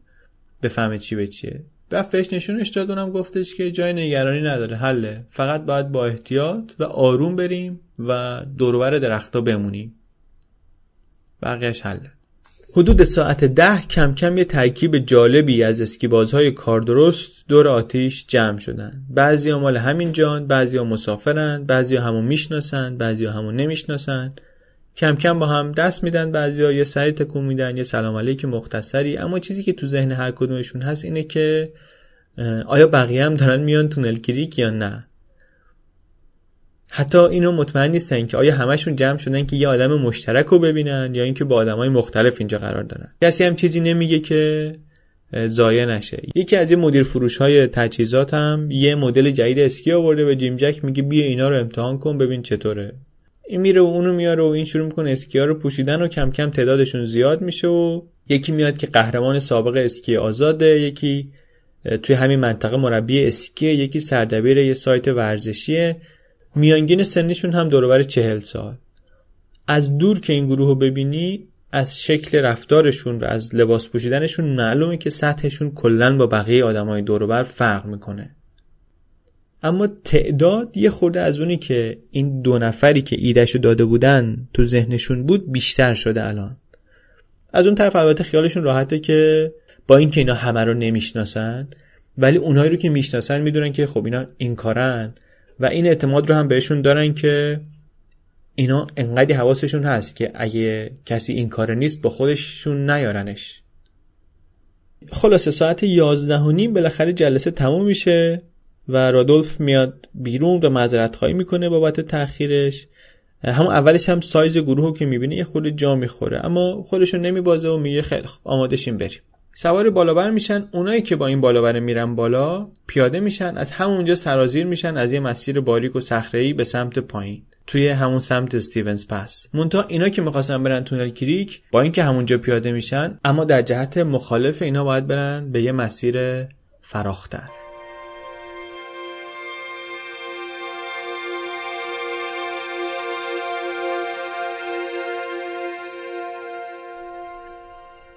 بفهمه چی به چیه. رفت بهش نشونش داد اونم گفتش که جای نگرانی نداره حله. فقط باید با احتیاط و آروم بریم و دورور درختا بمونیم. بقیهش حله. حدود ساعت ده کم کم یه ترکیب جالبی از اسکیبازهای کاردرست دور آتیش جمع شدن. بعضی ها مال همین جان بعضی ها مسافرن بعضی ها همون می‌شناسن بعضی ها همون نمی‌شناسن. کم کم با هم دست میدن بعضی ها یه سری تکون میدن یه سلام علیک مختصری. اما چیزی که تو ذهن هر کدومشون هست اینه که آیا بقیه هم دارن میان تونل کریک یا نه؟ حتی اینو مطمئن نیستن که آیا همشون جمع شدن که یه آدم مشترک رو ببینن یا اینکه با آدمای مختلف اینجا قرار دارن. کسی هم چیزی نمیگه که ضایع نشه. یکی از این مدیر فروش های تجهیزات هم یه مدل جدید اسکی آورده به جیم جک میگه بیا اینا رو امتحان کن ببین چطوره. این میره و اونو میاره و این شروع می‌کنه اسکی ها رو پوشیدن و کم کم تعدادشون زیاد میشه و یکی میاد که قهرمان سابق اسکی آزاده یکی توی همین منطقه مربی اسکی یکی سردبیر یه سایت ورزشیه. میانگین سنشون هم دوربر چهل سال. از دور که این گروه رو ببینی از شکل رفتارشون و از لباس پوشیدنشون معلومه که سطحشون کلا با بقیه آدمای دوربر فرق می‌کنه. اما تعداد یه خورده از اونی که این دو نفری که ایدهشو داده بودن تو ذهنشون بود بیشتر شده الان. از اون طرف البته خیالشون راحته که با اینکه اینا همه رو نمی‌شناسن ولی اونایی رو که می‌شناسن می‌دونن که خب اینا این کارن. و این اعتماد رو هم بهشون دارن که اینا انقدی حواسشون هست که اگه کسی این کار نیست با خودشون نیارنش. خلاصه ساعت یازده و نیم بالاخره جلسه تموم میشه و رادولف میاد بیرون و معذرت خواهی می‌کنه بابت تاخیرش همون اولش هم سایز گروه که می‌بینه یه خورده جا می‌خوره اما خودشون نمیبازه و میگه خیلی خوب آماده شیم بریم. سوار بالابر میشن اونایی که با این بالابر میرن بالا پیاده میشن از همونجا سرازیر میشن از یه مسیر باریک و صخره‌ای به سمت پایین توی همون سمت استیونز پس مونتا اینا که می‌خواستن برن تونل کریک با اینکه همونجا پیاده میشن اما در جهت مخالف اینا باید برن به یه مسیر فراختر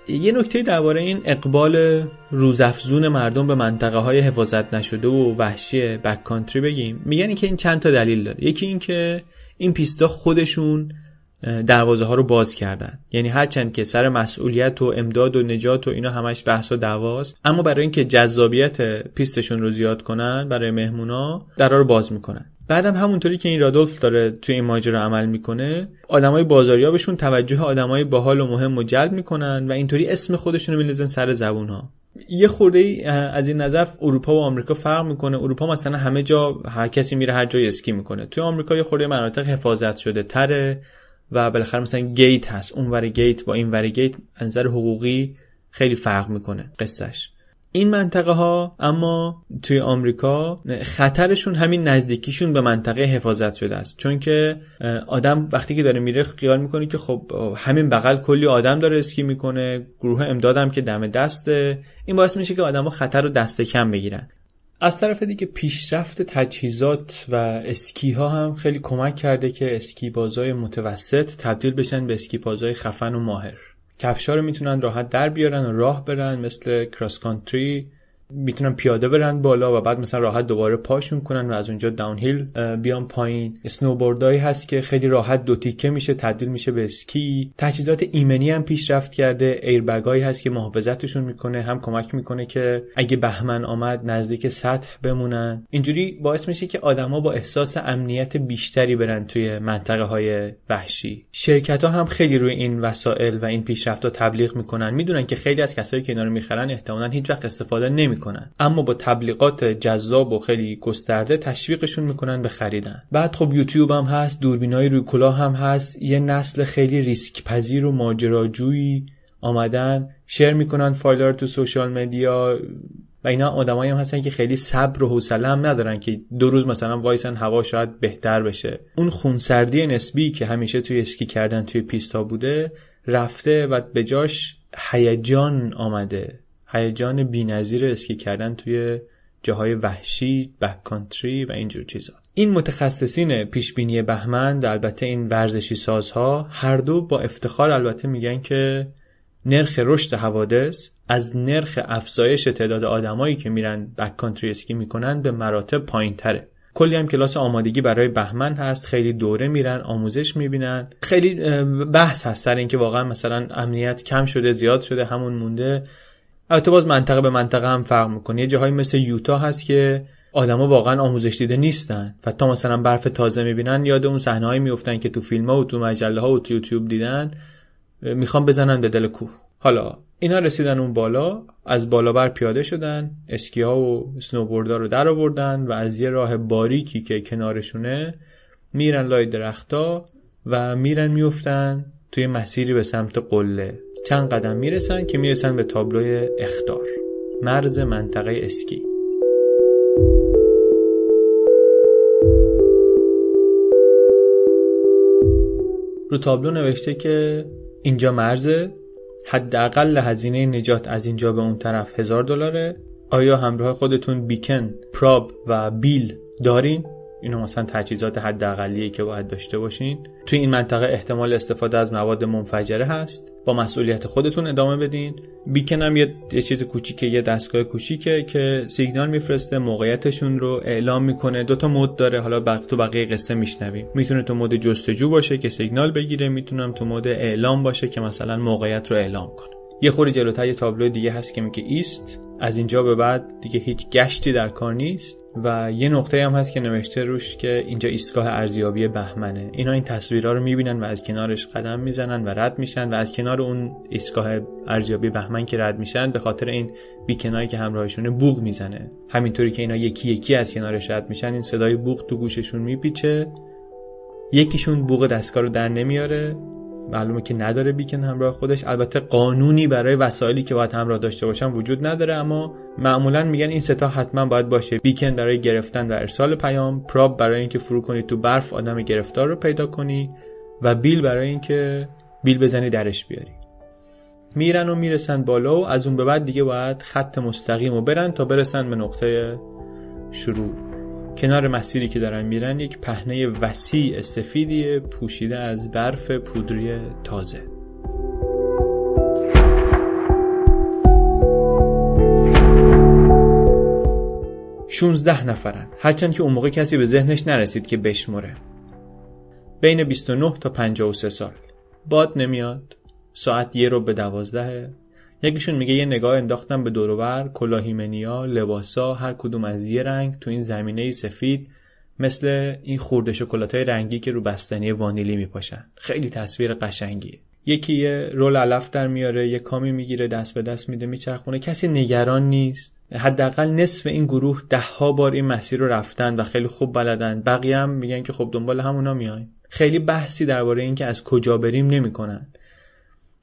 یه نکته درباره این اقبال روزافزون مردم به منطقه های حفاظت نشده و وحشی بک کانتری بگیم. میگن که این چند تا دلیل داره. یکی این که این پیستا خودشون دروازه ها رو باز کردن. یعنی هرچند که سر مسئولیت و امداد و نجات و اینا همش بحث و دواست اما برای اینکه جذابیت پیستشون رو زیاد کنن برای مهمونا درا رو باز می‌کنن. بعدم همونطوری که این رادولف داره توی این ماجرا عمل می‌کنه آدمای بازاریابشون توجه آدمای باحال و مهم و جلب می‌کنن و اینطوری اسم خودشون رو میلزن سر زبون ها یه خورده از این نظر اروپا و آمریکا فرق می‌کنه. اروپا مثلا همه جا هر کسی میره هر جای اسکی می‌کنه. توی آمریکا یه خورده مناطق حفاظت شده تره و بالاخره مثلا گیت هست. اون ور گیت با این ور گیت نظر حقوقی خیلی فرق می‌کنه قصهش این منطقه ها اما توی آمریکا خطرشون همین نزدیکیشون به منطقه حفاظت شده است. چون که آدم وقتی که داره میره خیال می‌کنه که خب همین بغل کلی آدم داره اسکی می‌کنه گروه امدادم که دم دسته این باعث میشه که آدما خطر رو دست کم بگیرن. از طرف دیگه پیشرفت تجهیزات و اسکی ها هم خیلی کمک کرده که اسکی بازای متوسط تبدیل بشن به اسکی بازای خفن و ماهر. کفشا رو می‌تونن راحت در بیارن و راه برن مثل کراس کانتری می‌تونن پیاده برن بالا و بعد مثلا راحت دوباره پاشون کنن و از اونجا داون هیل بیان پایین. اسنوبوردایی هست که خیلی راحت دو تیکه میشه تبدیل میشه به اسکی. تجهیزات ایمنی هم پیشرفت کرده. ایربگایی هست که محافظتشون می‌کنه. هم کمک می‌کنه که اگه بهمن آمد نزدیک سطح بمونن. اینجوری باعث میشه که آدما با احساس امنیت بیشتری برن توی منطقه های وحشی. شرکت ها هم خیلی روی این وسایل و این پیشرفت ها تبلیغ می‌کنن. می‌دونن که خیلی از کسایی که اینا رو می‌خرن احتمالاً هیچ وقت استفاده نمی نمی‌کنن اما با تبلیغات جذاب و خیلی گسترده تشویقشون می‌کنن به خریدن. بعد خب یوتیوب هم هست دوربینای روی کلاه هم هست یه نسل خیلی ریسک پذیر و ماجراجویی آمدن share می‌کنن فایل تو social media و اینا آدمایی هم هستن که خیلی صبر و حوصله هم ندارن که دو روز مثلا وایسن هوا شاید بهتر بشه. اون خونسردی نسبی که همیشه توی اسکی کردن توی پیستا بوده رفته و به جاش هیجان آمده. هیجان بی‌نظیر اسکی کردن توی جاهای وحشی backcountry و اینجور چیزا. این متخصصین پیشبینی بهمن البته این ورزشی سازها هر دو با افتخار البته میگن که نرخ رشد حوادث از نرخ افزایش تعداد آدمایی که میرن بک کانتری اسکی می‌کنن به مراتب پایین تره کلی هم کلاس آمادگی برای بهمن هست خیلی دوره میرن آموزش می‌بینن. خیلی بحث هست سر اینکه واقعا مثلا امنیت کم شده زیاد شده همون مونده. البته باز منطقه به منطقه هم فرق می‌کنه. یه جاهایی مثل یوتا هست که آدما واقعا آموزش دیده نیستن و تا مثلا برف تازه می‌بینن یاد اون صحنه‌هایی میفتن که تو فیلم ها و تو مجله ها و تو یوتیوب دیدن می‌خوان بزنن به دل کوه. حالا اینا رسیدن اون بالا از بالا بر پیاده شدن اسکی ها و سنوبوردها رو در آوردن و از یه راه باریکی که کنارشونه میرن لای درختا و میرن میفتن توی مسیری به سمت قله. چند قدم می‌رسن که می‌رسن به تابلوی اختار. مرز منطقه اسکی. رو تابلو نوشته که اینجا مرزه حداقل هزینه نجات از اینجا به اون طرف هزار دلاره. آیا همراه خودتون بیکن پراب و بیل دارین؟ اینو مثلا تجهیزات حداقلیه که باید داشته باشین. توی این منطقه احتمال استفاده از مواد منفجره هست. با مسئولیت خودتون ادامه بدین. بیکن هم یه, یه چیز کوچیکه یه دستگاه کوچیکه که سیگنال میفرسته موقعیتشون رو اعلام می‌کنه. دو تا مود داره. حالا بق... تو بقیه قصه میشنویم. می‌تونه تو مود جستجو باشه که سیگنال بگیره. می‌تونم تو مود اعلام باشه که مثلا موقعیت رو اعلام کنه. یه خوری جلوتر یه تابلو دیگه هست که میگه ایست از اینجا به بعد دیگه هیچ گشتی در کار نیست. و یه نقطه هم هست که نوشته روش که اینجا ایستگاه ارزیابی بهمنه. اینا این تصویرها رو می‌بینن و از کنارش قدم می‌زنن و رد میشن و از کنار اون ایستگاه ارزیابی بهمن که رد میشن به خاطر این بیکنایی که همراهشونه بوغ می‌زنه. همینطوری که اینا یکی یکی از کنارش رد میشن این صدای بوغ تو گوششون میپیچه. یکیشون بوغ دستگاه رو در نمیاره. معلومه که نداره بیکن همراه خودش. البته قانونی برای وسایلی که باید همراه داشته باشن وجود نداره اما معمولا میگن این ستا حتما باید باشه. بیکن برای گرفتن و ارسال پیام پراب برای اینکه فرو کنی تو برف آدم گرفتار رو پیدا کنی و بیل برای اینکه بیل بزنی درش بیاری. میرن و می‌رسن بالا و از اون به بعد دیگه باید خط مستقیم و برن تا برسن به نقطه شروع. کنار مسیری که دارن میرن یک پهنه وسیع سفیدی پوشیده از برف پودری تازه. شونزده نفرن. هرچند که اون موقع کسی به ذهنش نرسید که بشمره بین 29 تا 53 سال. باد نمیاد. ساعت یه رو به دوازده. یکیشون میگه یه نگاه انداختم به دوروبر کلاهیمنیا لباسا هر کدوم از یه رنگ تو این زمینه سفید مثل این خورده شکلات های رنگی که رو بستنی وانیلی میپاشن. خیلی تصویر قشنگیه. یکی یه رول علف در میاره یه کامی می‌گیره دست به دست میده میچرخونه. کسی نگران نیست. حداقل نصف این گروه ده ها بار این مسیر رو رفتن و خیلی خوب بلدن. بقیه هم میگن که خب دنبال همونا میایم. خیلی بحثی درباره اینکه از کجا بریم نمی‌کنن.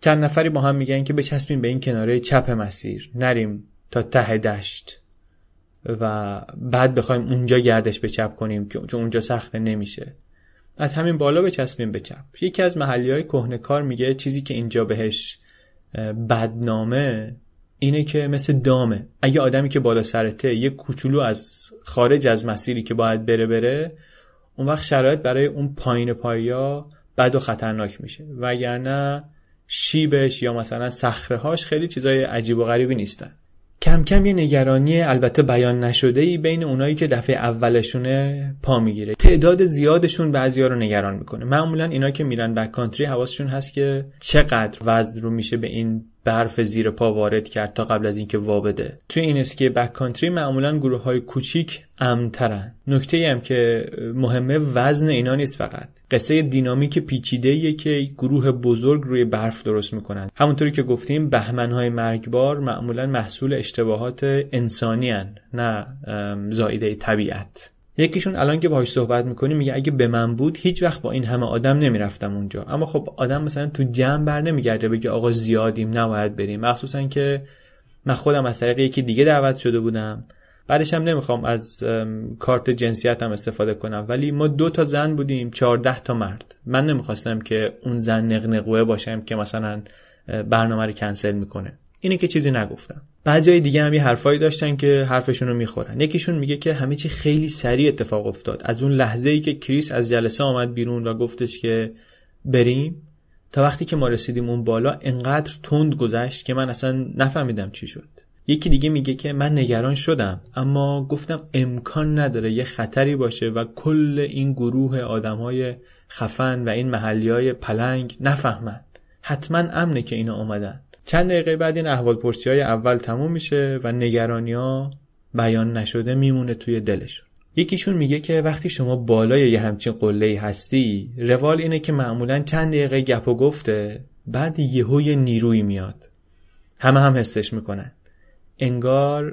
چند نفری با هم میگن که بچسبیم به این کناره چپ مسیر نریم تا ته دشت و بعد بخوایم اونجا گردش به چپ کنیم چون اونجا سخته نمیشه. از همین بالا بچسبیم به چپ. یکی از محلی های کار میگه چیزی که اینجا بهش بدنامه اینه که مثل دامه. اگه آدمی که بالا سرته یه کوچولو از خارج از مسیری که باید بره بره اون وقت شرایط برای اون پایین پایا بد و خطرناک میشه. وگرنه شیبش یا مثلا صخره هاش خیلی چیزای عجیب و غریبی نیستن. کم کم یه نگرانی البته بیان نشده ای بین اونایی که دفعه اولشونه پا می‌گیره. تعداد زیادشون بعضیا رو نگران می‌کنه. معمولا اینا که میرن بک کانتری حواسشون هست که چقدر وزن رو میشه به این برف زیر پا وارد کرد تا قبل از اینکه وا بده. توی این اسکی بک کانتری معمولا گروه های کوچیک امترن نکته هم که مهمه وزن اینا نیست فقط. قصه دینامیک پیچیده که گروه بزرگ روی برف درست می‌کنن. همونطوری که گفتیم های مرگبار معمولا محصول اشتباهات انسانی هن. نه زایده طبیعت. یکیشون الان که باهاش صحبت می‌کنیم میگه اگه به من بود هیچ وقت با این همه آدم نمی‌رفتم اونجا. اما خب آدم مثلا تو جمع بر نمیگرده بگه آقا زیادیم نباید بریم. مخصوصا که من خودم از طریق یکی دیگه دعوت شده بودم. بعدش هم نمی‌خوام از کارت جنسیتم استفاده کنم. ولی ما دو تا زن بودیم چهارده تا مرد. من نمی‌خواستم که اون زن نقنقوه باشم که مثلا برنامه رو کنسل می‌کنه. اینه که چیزی نگفتم. بعضی دیگه هم یه حرفایی داشتن که حرفشون رو می‌خورن. یکیشون میگه که همه چی خیلی سریع اتفاق افتاد. از اون لحظه ای که کریس از جلسه آمد بیرون و گفتش که بریم تا وقتی که ما رسیدیم اون بالا انقدر تند گذشت که من اصلا نفهمیدم چی شد. یکی دیگه میگه که من نگران شدم اما گفتم امکان نداره یه خطری باشه و کل این گروه آدم های خفن و این محلی های پلنگ نفهمن. حتما امنه که اینا اومدن. چند دقیقه بعد این احوال پرسی های اول تموم میشه و نگرانی ها بیان نشده میمونه توی دلشون. یکیشون میگه که وقتی شما بالای یه همچین قله هستی روال اینه که معمولا چند دقیقه گپ و گفته بعد یهو یه نیروی میاد. همه هم حسش می‌کنن. انگار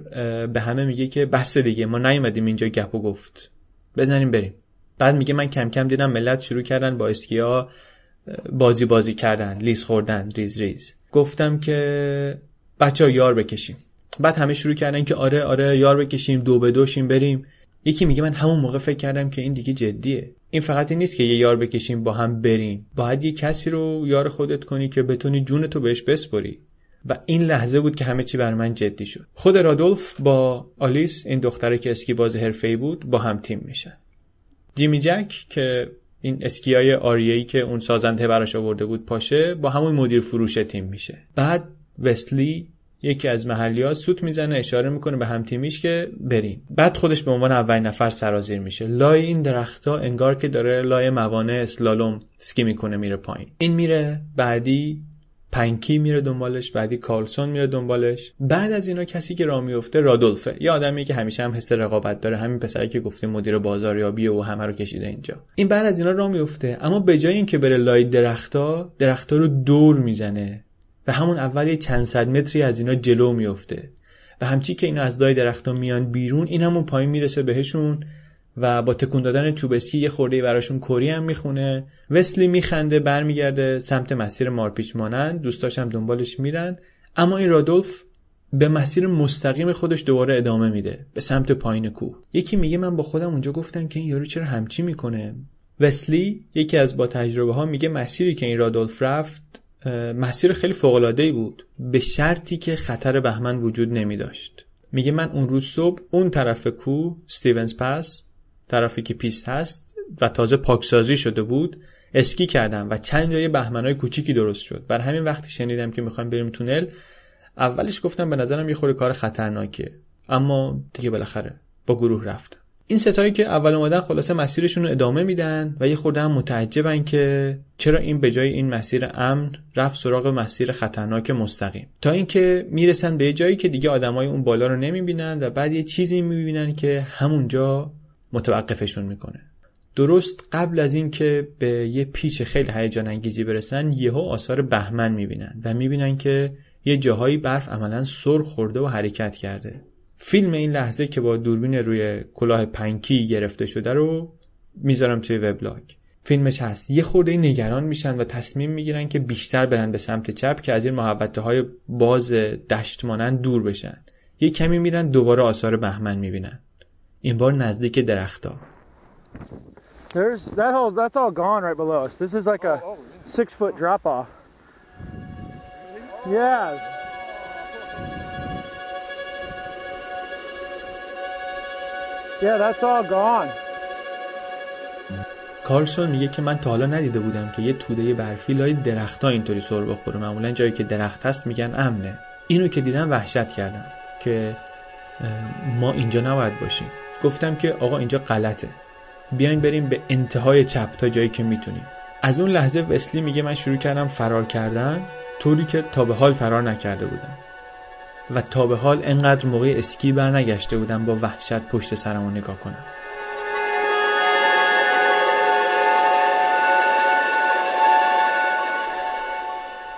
به همه میگه که بس دیگه ما نیومدیم اینجا گپ و گفت. بزنیم بریم. بعد میگه من کم کم دیدم ملت شروع کردن با اسکیا بازی بازی کردن لیز خوردن ریز ریز. گفتم که بچه ها یار بکشیم. بعد همه شروع کردن که آره آره یار بکشیم دو به دو شیم بریم. یکی میگه من همون موقع فکر کردم که این دیگه جدیه. این فقط این نیست که یه یار بکشیم با هم بریم. باید یه کسی رو یار خودت کنی که بتونی جونتو بهش بسپری. و این لحظه بود که همه چی بر من جدی شد. خود رادولف با آلیس این دختره که اسکی باز حرفه‌ای بود با هم تیم میشن. جیمی جک که این اسکیای آریایی که اون سازنده براش آورده بود پاشه با همون مدیر فروش تیم میشه. بعد وستلی یکی از محلیات سوت می‌زنه اشاره می‌کنه به هم تیمیش که برین. بعد خودش به عنوان اولین نفر سرازیر میشه. لای این درختها انگار که داره لای موانع اسلالوم سکی می‌کنه میره پایین. این میره بعدی پنکی میره دنبالش بعدی کارلسون میره دنبالش. بعد از اینا کسی که راه میفته رادولفه. یه آدمی که همیشه هم حس رقابت داره همین پسری که گفته مدیر بازاریابی و همه رو کشیده اینجا. این بعد از اینا راه میفته. اما به جای اینکه بره لای درختا درختا رو دور می‌زنه. و همون اول یه چند صد متری از اینا جلو میفته. و همچی که اینا از لای درختا میان بیرون این همون پایین می‌رسه بهشون. و با تکون دادن چوبسکی یه خورده براشون کری هم می‌خونه. وسلی میخنده برمیگرده سمت مسیر مارپیچ مانند. دوستاش هم دنبالش میرن. اما این رادولف به مسیر مستقیم خودش دوباره ادامه میده به سمت پایین کوه. یکی میگه من با خودم اونجا گفتم که این یارو چرا همچی می‌کنه؟ وسلی یکی از با تجربه ها میگه مسیری که این رادولف رفت مسیر خیلی فوق بود. به شرطی که خطر بهمن وجود نمی داشت میگه من اون روز صبح اون طرف کوه ستیونز پس طرفی که پیست هست و تازه پاکسازی شده بود اسکی کردم و چند جای بهمنای کوچیکی درست شد. بر همین وقتی شنیدم که می‌خوایم بریم تونل. اولش گفتم به نظرم یه خورده کار خطرناکه اما دیگه بالاخره با گروه رفتم. این ستایی که اول اومدن خلاصه مسیرشون رو ادامه میدن و یه خورده هم متعجبن که چرا این به جای این مسیر امن رفت سراغ مسیر خطرناک مستقیم. تا اینکه می‌رسن به جایی که دیگه آدمای اون بالا رو نمی‌بینن و بعد یه چیزی می‌بینن که همونجا متوقفشون می‌کنه. درست قبل از اینکه به یه پیچ خیلی هیجان انگیزی برسن یهو آثار بهمن می‌بینن و می‌بینن که یه جاهایی برف عملا سر خورده و حرکت کرده. فیلم این لحظه که با دوربین روی کلاه پنکی گرفته شده رو می‌ذارم توی وبلاگ. فیلمش هست. یه خورده نگران میشن و تصمیم می‌گیرن که بیشتر برن به سمت چپ که از این محبته های باز دشت مانند دور بشن. یه کمی میرن دوباره آثار بهمن می‌بینن. این بار نزدیک درختا There's that whole that's all gone right below us. This is like a six foot drop off. Yeah. Yeah, that's all gone. کارلسون میگه که من تا حالا ندیده بودم که یه توده برفی لای درختا اینطوری سر بخوره معمولا جایی که درخت هست میگن امنه اینو که دیدم وحشت کردم که ما اینجا نباید باشیم گفتم که آقا اینجا غلطه. بیاین بریم به انتهای چپ تا جایی که می‌تونیم. از اون لحظه وسلی میگه من شروع کردم فرار کردن طوری که تا به حال فرار نکرده بودم. و تا به حال انقدر موقع اسکی برنگشته بودم با وحشت پشت سرمو نگاه کنم.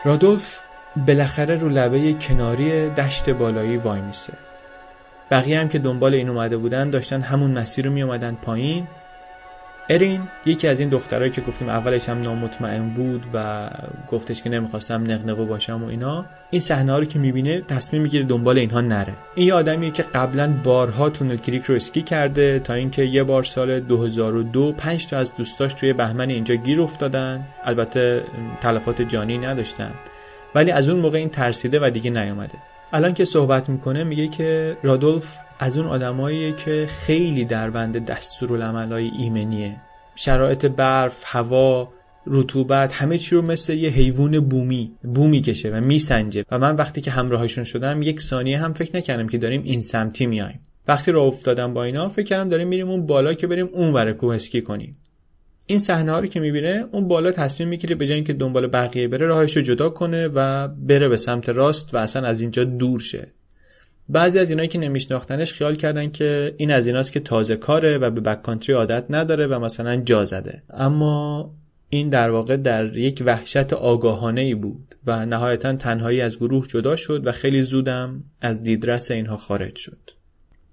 رادولف بالاخره رو لبه کناری دشت بالایی وای میسه بقیه هم که دنبال این اومده بودن داشتن همون مسیر رو می اومدن پایین. ارین یکی از این دخترهایی که گفتیم اولش هم نامطمئن بود و گفتش که نمی‌خواستم نقنقو باشم و اینا این صحنه رو که می‌بینه تصمیم می‌گیره دنبال اینها نره. این یه آدمیه که قبلا بارها تونل کریک رو اسکی کرده تا اینکه یه بار سال 2002 پنج تا از دوستاش توی بهمن اینجا گیر افتادن. البته تلفات جانی نداشتن. ولی از اون موقع این ترسیده و دیگه نیومده. الان که صحبت می‌کنه میگه که رادولف از اون آدماییه که خیلی در بند دستورالعملای ایمنیه. شرایط برف، هوا، رطوبت همه چی رو مثل یه حیوان بومی بومی کشه و میسنجه. و من وقتی که همراهشون شدم یک ثانیه هم فکر نکردم که داریم این سمتی میایم وقتی راه افتادم با اینا فکر کردم داریم میریم اون بالا که بریم اون ور کوه کنیم. این صحنه ها رو که می‌بینه اون بالا تصمیم می‌گیره به جای اینکه دنبال بقیه بره راهش رو جدا کنه و بره به سمت راست و اصلا از اینجا دور شه. بعضی از اینایی که نمیشناختنش خیال کردن که این از ایناست که تازه کاره و به بک کانتری عادت نداره و مثلا جا زده. اما این در واقع در یک وحشت آگاهانه ای بود و نهایتا تنهایی از گروه جدا شد و خیلی زودم از دیدرس اینها خارج شد.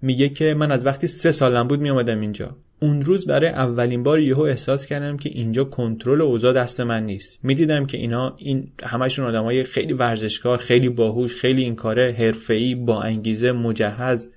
میگه که من از وقتی سه سالم بود میامدم اینجا. اون روز برای اولین بار یهو احساس کردم که اینجا کنترل اوضاع دست من نیست. می‌دیدم که اینا این همشون آدمای خیلی ورزشکار خیلی باهوش خیلی این کاره حرفه‌ای با انگیزه مجهز.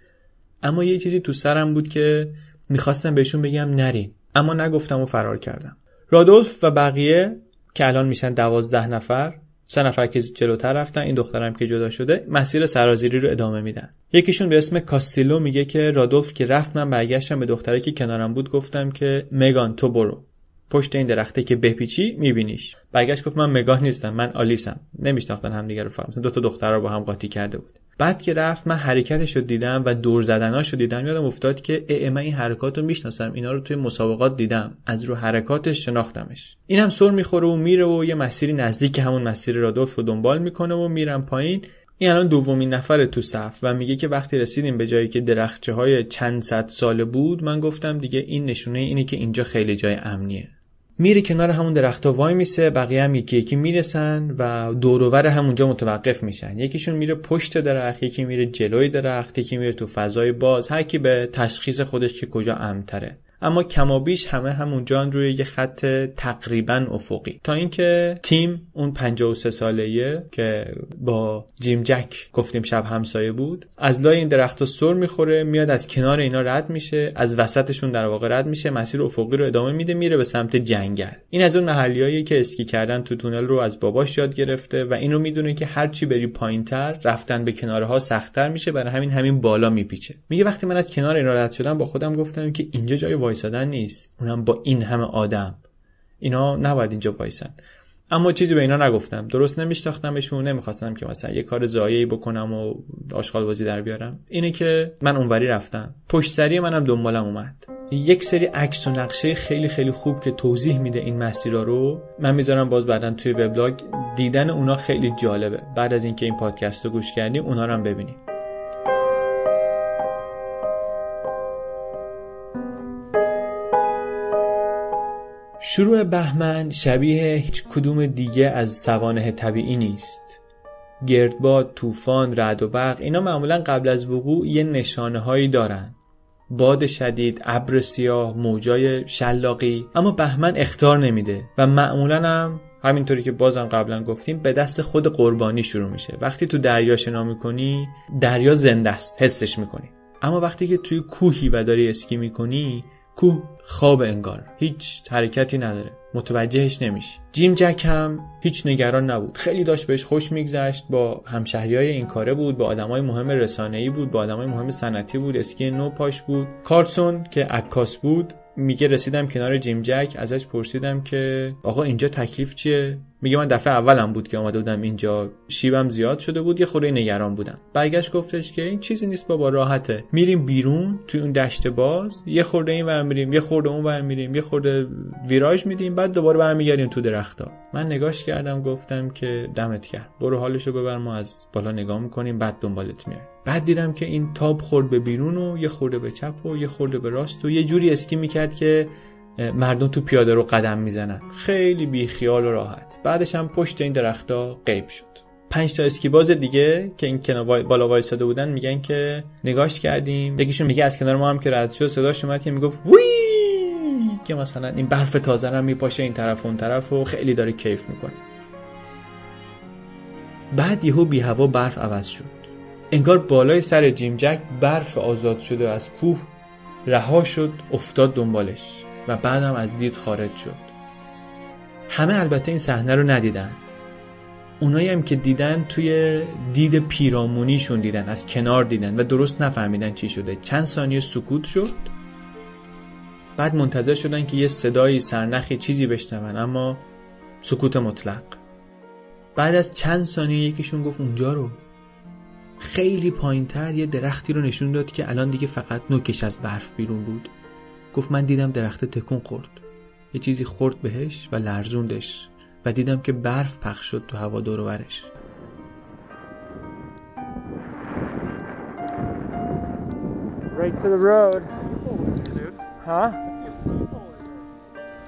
اما یه چیزی تو سرم بود که می‌خواستم بهشون بگم نرین. اما نگفتم و فرار کردم. رادولف و بقیه که الان میشن دوازده نفر سه نفر که جلوتر رفتن این دخترم که جدا شده مسیر سرازیری رو ادامه میدن. یکیشون به اسم کاستیلو میگه که رادولف که رفت من برگشتم به دختره که کنارم بود گفتم که مگان تو برو. پشت این درخته که بپیچی میبینیش. برگشت گفت من مگان نیستم من آلیسم. نمیشناختن همدیگه رو فرام دو تا دختر رو با هم قاطی کرده بود. بعد که رفت من حرکتش رو دیدم و دور زدناش رو دیدم یادم افتاد که ای من این حرکات رو می‌شناسم اینا رو توی مسابقات دیدم از رو حرکاتش شناختمش. اینم سر می‌خوره و میره و یه مسیری نزدیک همون مسیر رادولف رو دنبال می‌کنه و میرم پایین. این الان دومین نفر تو صف و میگه که وقتی رسیدیم به جایی که درخچه های چند صد ساله بود من گفتم دیگه این نشونه اینه که اینجا خیلی جای امنیه. میره کنار همون درختها وای میسه بقیه هم یکی یکی می‌رسن و دوروور همونجا متوقف میشن. یکیشون میره پشت درخت یکی میره جلوی درخت یکی میره تو فضای باز. هر کی به تشخیص خودش که کجا امتره. اما کمابیش همه همونجا روی یه خط تقریبا افقی. تا اینکه تیم اون 53 ساله که با جیم جک گفتیم شب همسایه بود از لای این درختها سر می‌خوره میاد از کنار اینا رد میشه از وسطشون در واقع رد میشه مسیر افقی رو ادامه میده میره به سمت جنگل. این از اون محلیایی که اسکی کردن تو تونل رو از باباش یاد گرفته و اینو می‌دونه که هر چی بری پایینتر رفتن به کنارها سختتر میشه برای همین همین بالا میپیچه. میگه وقتی من از کنار اینا رد شدم با خودم گفتم که اینجا جای وایسادن نیست. اونم با این همه آدم. اینا نباید اینجا وایسن. اما چیزی به اینا نگفتم. درست نمیشناختمشون نمی‌خواستم که مثلا یه کار زایعی بکنم و آشغال بازی در بیارم. اینه که من اونوری رفتم. پشت سری منم دنبالم اومد. یک سری عکس و نقشه خیلی خیلی خوب که توضیح میده این مسیرها رو من می‌ذارم باز بعدا توی وبلاگ. دیدن اونا خیلی جالبه. بعد از اینکه این پادکست رو گوش کردیم اونا رو هم ببینیم شروع بهمن شبیه هیچ کدوم دیگه از سوانه طبیعی نیست. گردباد، طوفان، رعد و برق اینا معمولا قبل از وقوع یه نشانه هایی دارن. باد شدید، ابر سیاه، موجای شلاقی اما بهمن اختار نمیده و معمولا هم همینطوری که بازم قبلا گفتیم به دست خود قربانی شروع میشه. وقتی تو دریا شنا می‌کنی دریا زنده است حسش می‌کنی. اما وقتی که توی کوهی و داری اسکی می‌کنی کوه خواب انگار. هیچ حرکتی نداره. متوجهش نمیشی. جیم جک هم هیچ نگران نبود. خیلی داشت بهش خوش میگذشت. با همشهری های این کاره بود با آدمای مهم ای بود با آدمای مهم صنعتی بود. اسکی نو پاش بود. کارسون که عکاس بود میگه رسیدم کنار جیم جک. ازش پرسیدم که آقا اینجا تکلیف چیه؟ میگه من دفعه اولم بود که آمده بودم اینجا. شیبم زیاد شده بود یه خورده نگران بودم. برگشت گفتش که این چیزی نیست بابا راحته. میریم بیرون توی اون دشت باز یه خورده این ور میریم یه خورده اون ور میریم یه خورده ویراژ میدیم بعد دوباره برمیگردیم تو درختا من نگاش کردم گفتم که دمت کرد برو حالشو ببر ما از بالا نگاه می‌کنیم بعد دنبالت میایم بعد دیدم که این تاب خورد به بیرون و یه خورده به چپ و یه خورده به راست و یه جوری اسکی می‌کرد که مردم تو پیاده رو قدم می‌زنن. خیلی بی خیال و راحت. بعدش هم پشت این درختا غیب شد. پنج تا اسکیباز دیگه که این کنار بالا وایساده بودن میگن که نگاش کردیم. یکیشون میگه از کنار ما هم که رد شد صداش اومد که می‌گفت وی! که مثلا این برف تازه رو میپاشه این طرف اون طرف و خیلی داره کیف می‌کنه. بعد یهو بی هوا برف عوض شد. انگار بالای سر جیم جک برف آزاد شده از کوه رها شد افتاد دنبالش. و بعدم از دید خارج شد. همه البته این صحنه رو ندیدن. اونایی هم که دیدن توی دید پیرامونیشون دیدن از کنار دیدن و درست نفهمیدن چی شده. چند ثانیه سکوت شد. بعد منتظر شدن که یه صدایی سرنخی چیزی بشنون اما سکوت مطلق. بعد از چند ثانیه یکیشون گفت اونجا رو. خیلی پایینتر یه درختی رو نشون داد که الان دیگه فقط نوکش از برف بیرون بود. گفت من دیدم درخت تکون خورد یه چیزی خورد بهش و لرزوندش و دیدم که برف پخش شد تو هوا دور ورش Right to the road. Huh?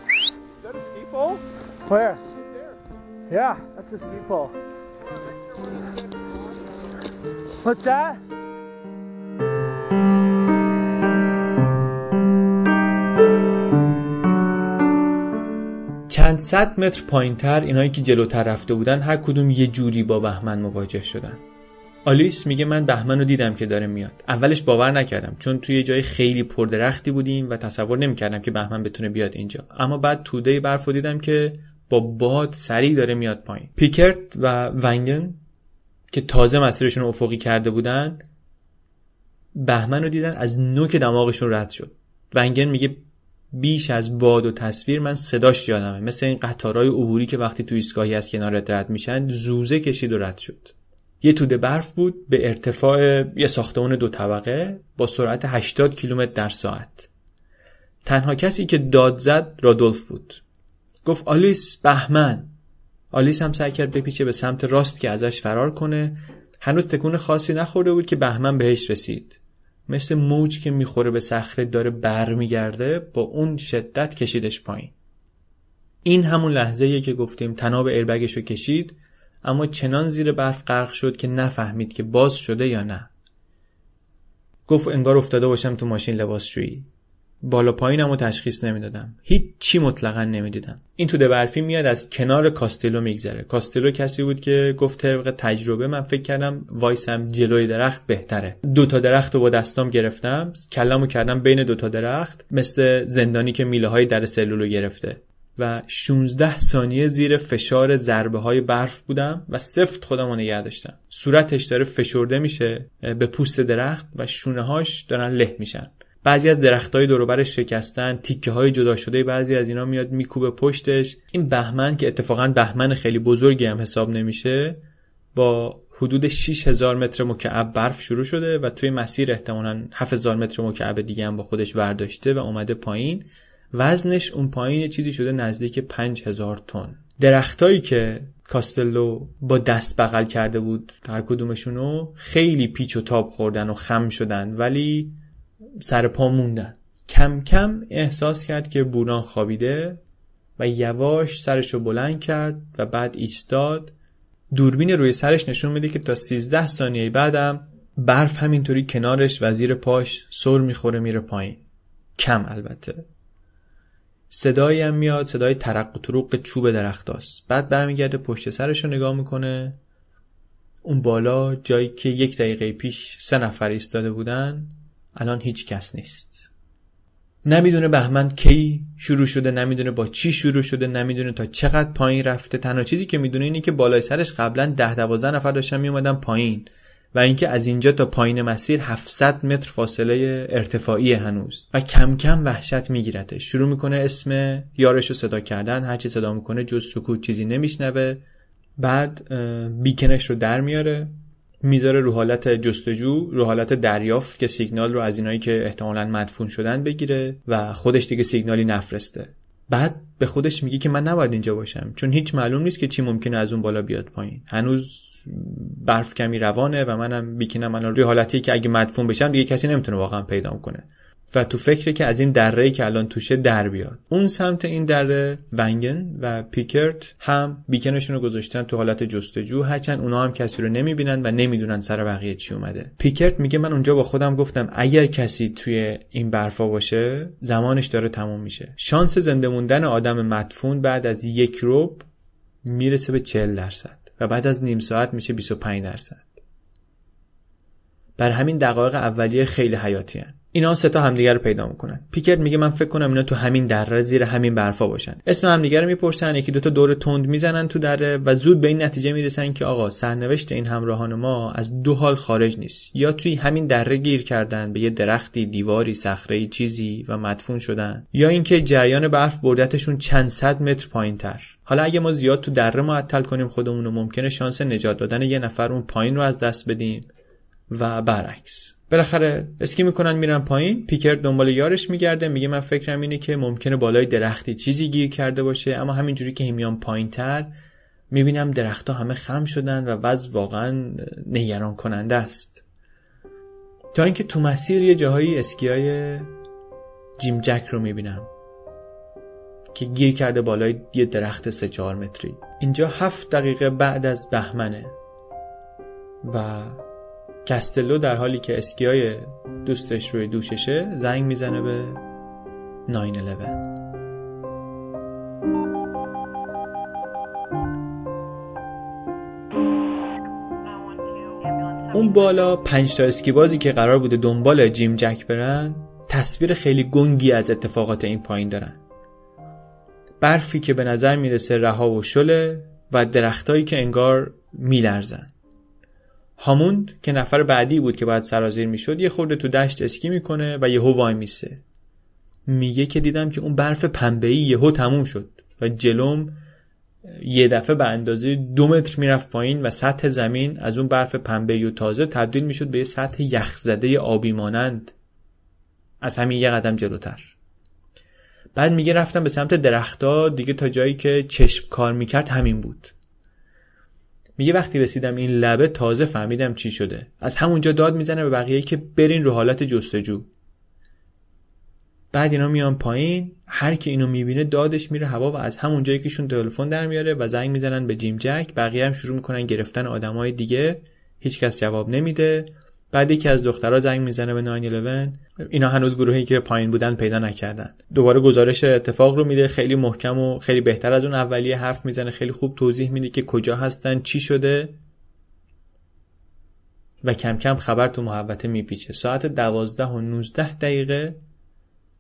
Is that a ski pole? Where? Yeah, that's a ski pole. What's that? چند صد متر پایینتر اینایی که جلوتر رفته بودن هر کدوم یه جوری با بهمن مواجه شدن. آلیس میگه من بهمن رو دیدم که داره میاد. اولش باور نکردم چون توی جای خیلی پردرختی بودیم و تصور نمی‌کردم که بهمن بتونه بیاد اینجا. اما بعد توده برف دیدم که با باد سریع داره میاد پایین. پیکرت و ونگن که تازه مسیرشون رو افقی کرده بودن بهمن رو دیدن از نوک دماغشون رد شد. ونگن میگه بیش از باد و تصویر من صداش یادمه. مثل این قطارهای عبوری که وقتی تو ایستگاهی از کنار رد میشن زوزه کشید و رد شد. یه توده برف بود به ارتفاع یه ساختمان دو طبقه با سرعت 80 کیلومتر در ساعت. تنها کسی که داد زد رادولف بود. گفت آلیس بهمن. آلیس هم سعی کرد بپیچه به سمت راست که ازش فرار کنه. هنوز تکون خاصی نخورده بود که بهمن بهش رسید. مثل موج که می‌خوره به صخره داره بر میگرده با اون شدت کشیدش پایین. این همون لحظه که گفتیم تناب ایربگش رو کشید اما چنان زیر برف غرق شد که نفهمید که باز شده یا نه. گفت انگار افتاده باشم تو ماشین لباسشویی. بالا پایینم و تشخیص نمی‌دادم. هیچ چی مطلقا نمی‌دیدم. این توده برفی میاد از کنار کاستلو میگذره. کاستلو کسی بود که گفت طبق تجربه من فکر کردم وایسم جلوی درخت بهتره. دو تا درخت رو با دستام گرفتم. کلمو کردم بین دو تا درخت مثل زندانی که میله های در سلولو گرفته. و 16 ثانیه زیر فشار ضربه های برف بودم و سفت خودم رو نگه داشتم. صورتش داره فشرده میشه به پوست درخت و شونه هاش دارن له میشن. بعضی از درختای دوروبرش شکستن تیکه های جدا شده بعضی از اینا میاد میکوبه پشتش. این بهمن که اتفاقا بهمن خیلی بزرگی هم حساب نمیشه با حدود 6000 متر مکعب برف شروع شده و توی مسیر احتمالاً 7000 متر مکعب دیگه هم با خودش ورداشته و اومده پایین. وزنش اون پایین چیزی شده نزدیک 5000 تن. درختایی که کاستلو با دست بغل کرده بود هر کدومشونو خیلی پیچ و تاب خوردن و خم شدن. ولی سر پا موندن. کم کم احساس کرد که بوران خوابیده و یواش سرش رو بلند کرد و بعد ایستاد. دوربین روی سرش نشون میده که تا 13 ثانیه بعدم برف همینطوری کنارش و زیر پاش سر می‌خوره میره پایین. کم البته. صدایی هم میاد صدای ترق و تروق چوب درختاست بعد برمیگرده پشت سرش رو نگاه می‌کنه. اون بالا جایی که یک دقیقه پیش سه نفر ایستاده بودن الان هیچ کس نیست. نمی‌دونه بهمن کی شروع شده نمی‌دونه با چی شروع شده نمی‌دونه تا چقدر پایین رفته. تنها چیزی که می‌دونه اینه که بالای سرش قبلا ده دوازده نفر داشتن میومدن پایین و اینکه از اینجا تا پایین مسیر 700 متر فاصله ارتفاعی هنوز و کم کم وحشت میگیرتش شروع می‌کنه اسم یارش رو صدا کردن هرچی صدا می‌کنه جز سکوت چیزی نمیشنوه. بعد بیکنش رو در میاره. می‌ذاره رو حالت جستجو رو حالت دریافت که سیگنال رو از اینایی که احتمالا مدفون شدن بگیره و خودش دیگه سیگنالی نفرسته. بعد به خودش میگه که من نباید اینجا باشم چون هیچ معلوم نیست که چی ممکنه از اون بالا بیاد پایین. هنوز برف کمی روانه و منم بیکینم الان روی حالتی که اگه مدفون بشم دیگه کسی نمی‌تونه واقعا پیدا کنه. و تو فکره که از این دره که الان توشه در بیاد. اون سمت این دره ونگن و پیکرت هم بیکنشون رو گذاشتن تو حالت جستجو. هرچند اونا هم کسی رو نمی‌بینن و نمی‌دونن سر بقیه چی اومده. پیکرت میگه من اونجا با خودم گفتم اگر کسی توی این برفا باشه زمانش داره تموم میشه. شانس زنده موندن آدم مدفون بعد از یک روب می‌رسه به 40 درصد و بعد از نیم ساعت میشه 25 درصد. بر همین دقایق اولیه خیلی حیاتی. اینا سه تا همدیگه رو پیدا می‌کنن. پیکر میگه من فکر کنم اینا تو همین دره زیر همین برفا باشن. اسم همدیگه رو می‌پرسن یکی دوتا دور تند می‌زنن تو دره و زود به این نتیجه می‌رسن که آقا سرنوشت این همراهان ما از دو حال خارج نیست. یا توی همین دره گیر کردن به یه درختی دیواری صخره چیزی و مدفون شدن. یا اینکه جریان برف بردتشون چند صد متر پایین تر حالا اگه ما زیاد تو دره معطل کنیم خودمون ممکنه شانس نجات دادن یه نفر اون پایین رو از دست بدیم. و برعکس. بالاخره اسکی می‌کنن میرن پایین. پیکر دنبال یارش میگرده. میگه من فکرم اینه که ممکنه بالای درختی چیزی گیر کرده باشه. اما همینجوری که میان پایین تر می‌بینم درختها همه خم شدن و وضع واقعا نگران کننده است. تا اینکه تو مسیر یه جاهایی اسکیای جیم جک رو می‌بینم که گیر کرده بالای یه درخت سه چهار متری. اینجا هفت دقیقه بعد از بهمنه. و کستلو در حالی که اسکیای دوستش روی دوششه زنگ می‌زنه به 911 اون بالا پنج تا اسکیبازی که قرار بوده دنبال جیم جک برن تصویر خیلی گنگی از اتفاقات این پایین دارن. برفی که به نظر می‌رسه رها و شله و درختایی که انگار میلرزن. هاموند که نفر بعدی بود که باید سرازیر می‌شد یه خورده تو دشت اسکی می‌کنه و یهو وای میسه. میگه که دیدم که اون برف پنبه‌ای یهو تموم شد و جلوم یه دفعه به اندازه دو متر می‌رفت پایین و سطح زمین از اون برف پنبه‌ای و تازه تبدیل می‌شد به یه سطح یخزده آبی مانند. از همین یه قدم جلوتر. بعد میگه رفتم به سمت درختها دیگه تا جایی که چشم کار می‌کرد همین بود. میگه وقتی رسیدم این لبه تازه فهمیدم چی شده. از همونجا داد می‌زنه به بقیه که برین رو حالت جستجو. بعد اینا میان پایین هر کی اینو می‌بینه دادش میره هوا و از همون جایی که تلفن در میاره و زنگ می‌زنن به جیم جک. بقیه هم شروع می‌کنن گرفتن آدمای دیگه. هیچکس جواب نمیده. بعد یکی از دخترها زنگ می‌زنه به 911 اینا هنوز گروهی که پایین بودن پیدا نکردن. دوباره گزارش اتفاق رو میده. خیلی محکم و خیلی بهتر از اون اولیه حرف می‌زنه. خیلی خوب توضیح میده که کجا هستن چی شده و کم کم خبر تو محوطه میپیچه. ساعت دوازده و 19 دقیقه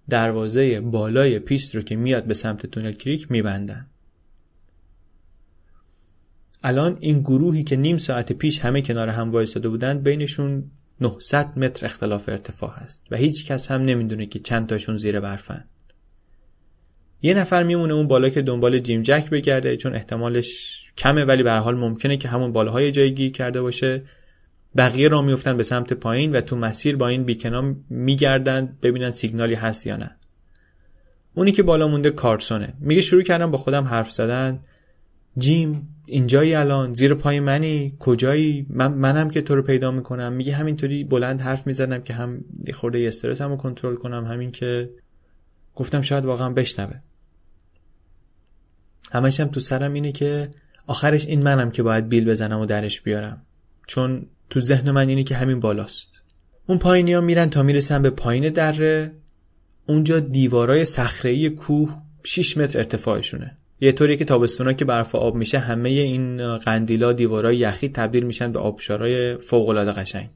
دروازه بالای پیست رو که میاد به سمت تونل کریک میبندن. الان این گروهی که نیم ساعت پیش همه کنار هم وایساده بودند بینشون 900 متر اختلاف ارتفاع هست و هیچ کس هم نمی‌دونه که چند تاشون زیر برفن یه نفر میمونه اون بالا که دنبال جیم جک بگرده چون احتمالش کمه ولی به حال ممکنه که همون بالاهای جایی گیر کرده باشه. بقیه را میفتن به سمت پایین و تو مسیر با این بیکنا میگردن ببینن سیگنالی هست یا نه. اونی که بالا مونده کارسونه. میگه شروع کردم با خودم حرف زدن. جیم اینجایی الان؟ زیر پای منی؟ کجایی؟ من منم که تو رو پیدا می‌کنم. میگه همینطوری بلند حرف می‌زنم که هم خورده استرس رو کنترل کنم همین که گفتم شاید واقعا بشنوه. همش هم تو سرم اینه که آخرش این منم که باید بیل بزنم و درش بیارم. چون تو ذهن من اینه که همین بالاست. اون پایینی ها میرن تا می‌رسن به پایین دره. اونجا دیوارای صخره‌ای کوه 6 متر ارتفاعشونه. یه طوری که تابستونا که برف آب میشه همه این قندیلا دیوارای یخی تبدیل میشن به آبشارای فوق العاده قشنگ.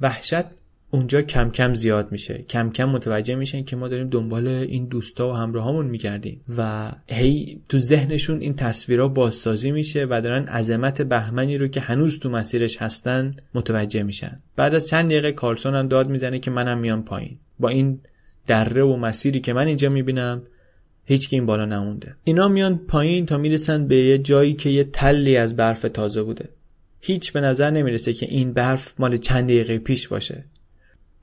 وحشت اونجا کم کم زیاد میشه. کم کم متوجه میشن که ما داریم دنبال این دوستا و همراهامون میگردیم و هی تو ذهنشون این تصویرها بازسازی میشه و دارن عظمت بهمنی رو که هنوز تو مسیرش هستن متوجه میشن. بعد از چند دقیقه کارلسون هم داد می‌زنه که منم میام پایین. با این دره و مسیری که من اینجا می‌بینم هیچ این بالا نمونده. اینا میان پایین تا می‌رسن به یه جایی که یه تلی از برف تازه بوده. هیچ به نظر نمی‌رسه که این برف مال چند دقیقه پیش باشه.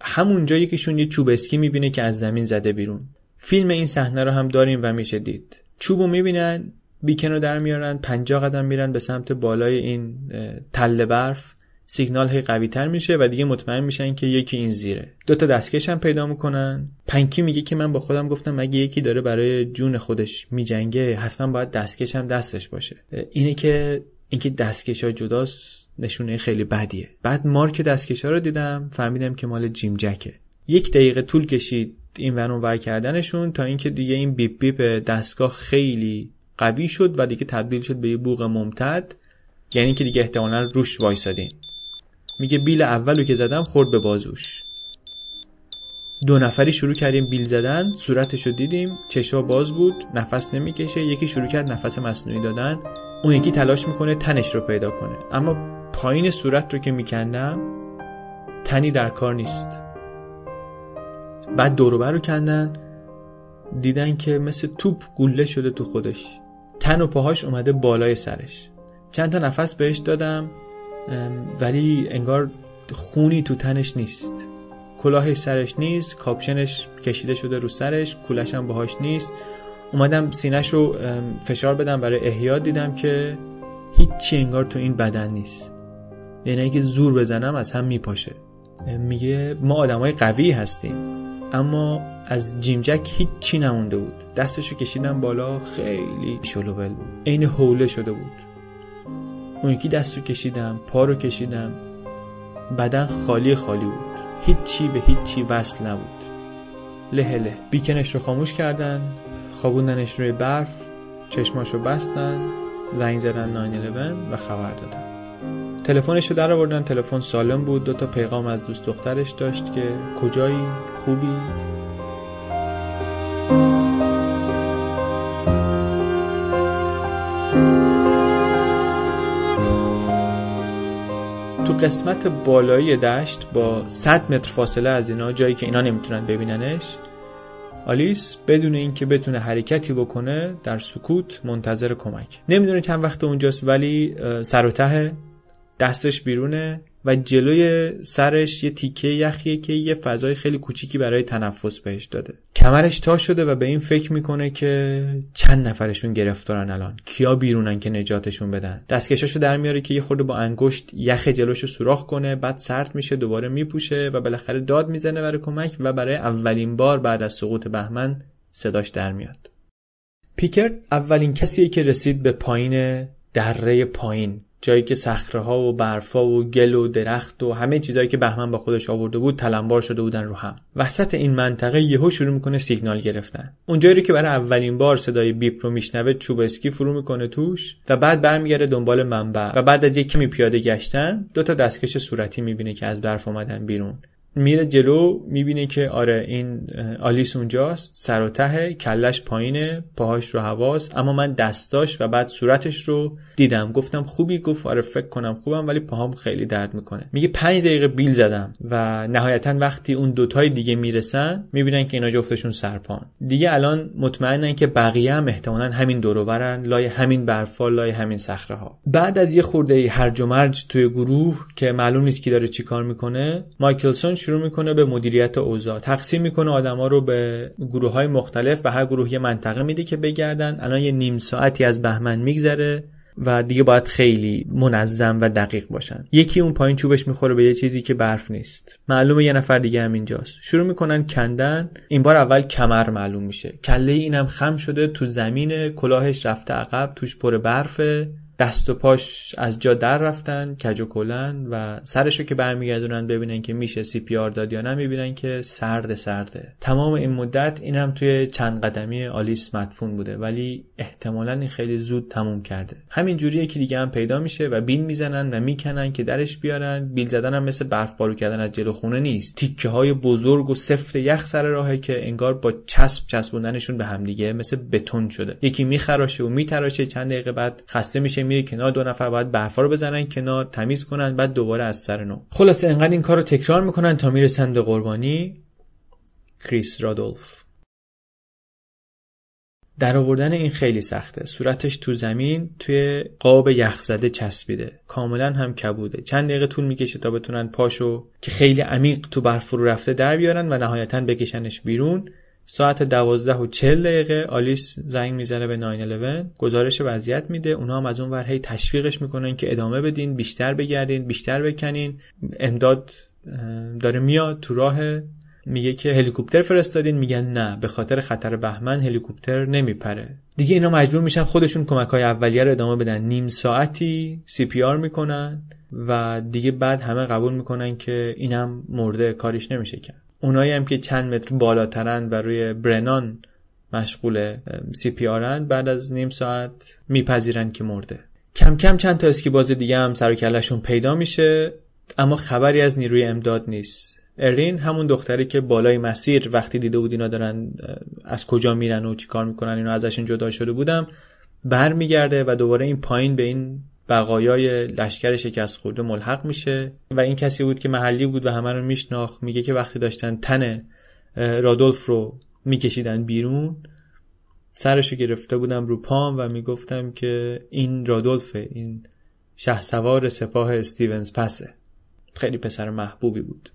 همون جایی یکیشون یه چوب اسکی می‌بینه که از زمین زده بیرون. فیلم این صحنه رو هم داریم و میشه دید. چوبو می‌بینن بیکن رو در میارن پنجاه قدم میرن به سمت بالای این تله برف. سیگنال هی قوی تر میشه و دیگه مطمئن میشن که یکی این زیره. دو تا دستکش هم پیدا می‌کنن. پنکی میگه که من با خودم گفتم مگه یکی داره برای جون خودش میجنگه حتما باید دستکش هم دستش باشه. اینه که اینکه دستکش ها جداست نشونه خیلی بدیه. بعد مارک دستکش ها رو دیدم فهمیدم که مال جیم جکه. یک دقیقه طول کشید این ور ور کردنشون تا اینکه دیگه این بیپ بیپ دستگاه خیلی قوی شد و دیگه تبدیل شد به یه بوق ممتد. یعنی که دیگه احتمالا روش وایسادین. میگه بیل اولو که زدم خورد به بازوش. دو نفری شروع کردیم بیل زدن صورتشو دیدیم چشا باز بود نفس نمی‌کشه یکی شروع کرد نفس مصنوعی دادن اون یکی تلاش می‌کنه تنش رو پیدا کنه. اما پایین صورت رو که میکندم تنی در کار نیست. بعد دوروبر رو کندن دیدن که مثل توپ گوله شده تو خودش. تن و پاهاش اومده بالای سرش. چند تا نفس بهش دادم. ولی انگار خونی تو تنش نیست. کلاهش سرش نیست کاپشنش کشیده شده رو سرش کولش هم باهاش نیست. اومدم سینش رو فشار بدم برای احیا دیدم که هیچی انگار تو این بدن نیست. یعنی اگه زور بزنم از هم میپاشه. میگه ما آدمای قوی هستیم. اما از جیم جک هیچی نمونده بود. دستشو کشیدم بالا خیلی شلوول بود. عین حوله شده بود. اون یکی دستو کشیدم پا رو کشیدم. بدن خالی خالی بود. هیچی به هیچی وصل نبود. له له بیکنش رو خاموش کردن خوابوندنش روی برف چشماشو بستن زنگ زدن 911 و خبر دادن. تلفنش رو در آوردن. تلفن سالم بود. دو تا پیغام از دوست دخترش داشت که کجایی؟ خوبی؟ تو قسمت بالایی دشت با 100 متر فاصله از اینا جایی که اینا نمی‌تونن ببیننش آلیس بدون اینکه بتونه حرکتی بکنه در سکوت منتظر کمک. نمی‌دونه چند وقت اونجاست ولی سر و ته دستش بیرونه. و جلوی سرش یه تیکه یخیه که یه فضای خیلی کوچیکی برای تنفس بهش داده. کمرش تا شده و به این فکر می‌کنه که چند نفرشون گرفتارن الان. کیا بیرونن که نجاتشون بدن؟ دستکشاشو در میاره که یه خورده با انگشت یخ جلوشو سوراخ کنه بعد سرد میشه دوباره میپوشه و بالاخره داد می‌زنه برای کمک و برای اولین بار بعد از سقوط بهمن صداش در میاد. پیکر اولین کسیه که رسید به پایین دره پایین. جایی که صخره ها و برفا و گل و درخت و همه چیزایی که بهمن با خودش آورده بود تلمبار شده بودن رو هم. وسط این منطقه یهو شروع می‌کنه سیگنال گرفتن. اونجایی رو که برای اولین بار صدای بیپ رو میشنوه چوب اسکی فرو می‌کنه توش و بعد برمیگرده دنبال منبع و بعد از یک کمی پیاده گشتن دو تا دستکش صورتی می‌بینه که از برف اومدن بیرون. میره جلو می‌بینه که آره این آلیس اونجاست سر و ته کلش پایینه پاهاش رو هواست اما من دستاش و بعد صورتش رو دیدم. گفتم خوبی؟ گفت آره فکر کنم خوبم ولی پاهام خیلی درد می‌کنه. میگه پنج دقیقه بیل زدم و نهایتا وقتی اون دوتای دیگه می‌رسن می‌بینن که اینا جفتشون سرپان. دیگه الان مطمئنن که بقیه هم احتمالا همین دوروبرن لای همین برفا لای همین صخره ها بعد از یه خورده هرج و مرج توی گروه که معلوم نیست کی داره چیکار می‌کنه مایکلسون شروع می‌کنه به مدیریت اوضاع. تقسیم می‌کنه آدما رو به گروه های مختلف و هر گروه یه منطقه میده که بگردن. الان یه نیم ساعتی از بهمن میگذره و دیگه باید خیلی منظم و دقیق باشن. یکی اون پایین چوبش می‌خوره به یه چیزی که برف نیست. معلومه یه نفر دیگه هم اینجاست. شروع می‌کنن کندن. این بار اول کمر معلوم میشه. کله اینم خم شده تو زمین کلاهش رفته عقب. توش پر برفه. دست و پاش از جا در رفتن کج و کلن و سرشو که برمیگردونن ببینن که میشه CPR داد یا نه می‌بینن که سرد سرده. تمام این مدت این توی چند قدمی آلیس مدفون بوده ولی احتمالا این خیلی زود تموم کرده. همین جوریه که دیگه هم پیدا میشه و بیل می‌زنن و می‌کنن که درش بیارن. بیل زدن هم مثل برف پارو کردن از جلو خونه نیست. تیکه های بزرگ و سفت یخ سر راهه که انگار با چسب چسبوندنشون به همدیگه مثل بتون شده. یکی میخراشه و میتراشه چند دقیقه بعد خسته میشه میره کنار دو نفر باید برفا رو بزنن کنار تمیز کنن بعد دوباره از سر نو. خلاصه انقدر این کار رو تکرار می‌کنن تا می‌رسن به قربانی. کریس رادولف. در آوردن این خیلی سخته. صورتش تو زمین توی قاب یخزده چسبیده. کاملا هم کبوده. چند دقیقه طول می‌کشه تا بتونن پاشو که خیلی عمیق تو برف فرو رفته در بیارن و نهایتا بکشنش بیرون. ساعت دوازده و چل دقیقه آلیس زنگ می‌زنه به 911 گزارش وضعیت میده. اونا هم از اون ور هی تشویقش می‌کنن که ادامه بدین بیشتر بگردین بیشتر بکنین. امداد داره میاد تو راه. میگه که هلیکوپتر فرستادین. میگن نه به خاطر خطر بهمن هلیکوپتر نمیپره. دیگه اینا مجبور میشن خودشون کمک های اولیه رو ادامه بدن. نیم ساعتی سی پی آر می‌کنن و دیگه بعد همه قبول می‌کنن که اینم مرده کاریش نمیشه کرد. اونایی هم که چند متر بالاترن و روی برنان مشغول سی پی آرند بعد از نیم ساعت میپذیرن که مرده. کم کم چند تا اسکی باز دیگه هم سر کلشون پیدا میشه اما خبری از نیروی امداد نیست. ارین همون دختری که بالای مسیر وقتی دیده بود اینا دارن از کجا میرن و چیکار می‌کنن اینو ازشون جدا شده بودم برمیگرده و دوباره این پایین به این بقایای لشکر شکست خورده ملحق میشه. و این کسی بود که محلی بود و همه رو میشناخت. میگه که وقتی داشتن تن رادولف رو میکشیدن بیرون سرشو گرفته بودم رو پام و می‌گفتم که این رادولفه این شه سوار سپاه استیونز پسه. خیلی پسر محبوبی بود.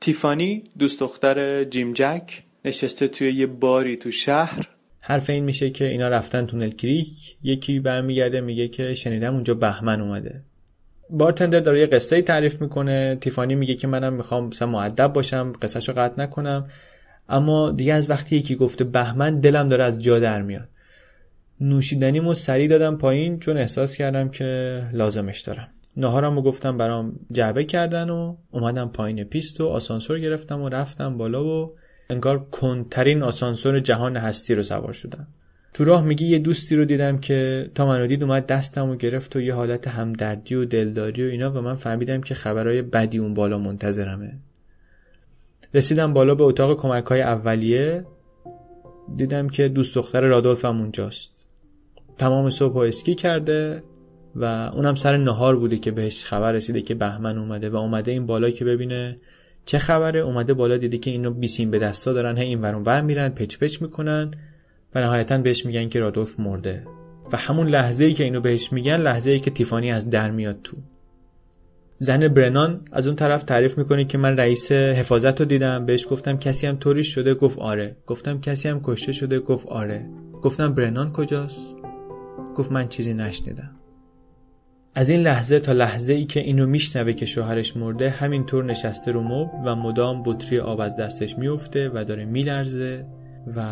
تیفانی دوست دختر جیم جک نشسته توی یه باری تو شهر. حرف این میشه که اینا رفتن تونل کریک یکی برمیگرده میگه که شنیدم اونجا بهمن اومده. بارتندر داره یه قصه تعریف می‌کنه تیفانی میگه که منم می‌خوام مثلا معدب باشم قصهشو قطع نکنم. اما دیگه از وقتی یکی گفته بهمن دلم داره از جا در میاد. نوشیدنیمو سریع دادم پایین چون احساس کردم که لازمش دارم. نهارم رو گفتم برام جعبه کردن و اومدم پایین پیست و آسانسور گرفتم و رفتم بالا و انگار کنترین آسانسور جهان هستی رو سوار شدم. تو راه میگی یه دوستی رو دیدم که تا منو دید اومد دستم و گرفت و یه حالت همدردی و دلداری و اینا و من فهمیدم که خبرهای بدی اون بالا منتظرمه. رسیدم بالا به اتاق کمک های اولیه. دیدم که دوست دختر رادولف هم اونجاست. تمام صبح اسکی کرده و اونم سر نهار بوده که بهش خبر رسیده که بهمن اومده و اومده این بالا که ببینه چه خبره؟ اومده بالا دیده که اینو بیسیم به دستا دارن هی این ورون ور میرن پچ پچ می‌کنن. و نهایتا بهش میگن که رادولف مرده. و همون لحظه ای که اینو بهش میگن لحظه ای که تیفانی از در میاد تو. زن برنان از اون طرف تعریف می‌کنه که من رئیس حفاظت رو دیدم. بهش گفتم کسی هم طوری شده گفت آره. گفتم کسی هم کشته شده گفت آره. گفتم برنان کجاست؟ گفت من چیزی نشنیدم. از این لحظه تا لحظه ای که اینو میشنوه که شوهرش مرده همینطور نشسته رو مبل و مدام بطری آب از دستش میفته و داره میلرزه و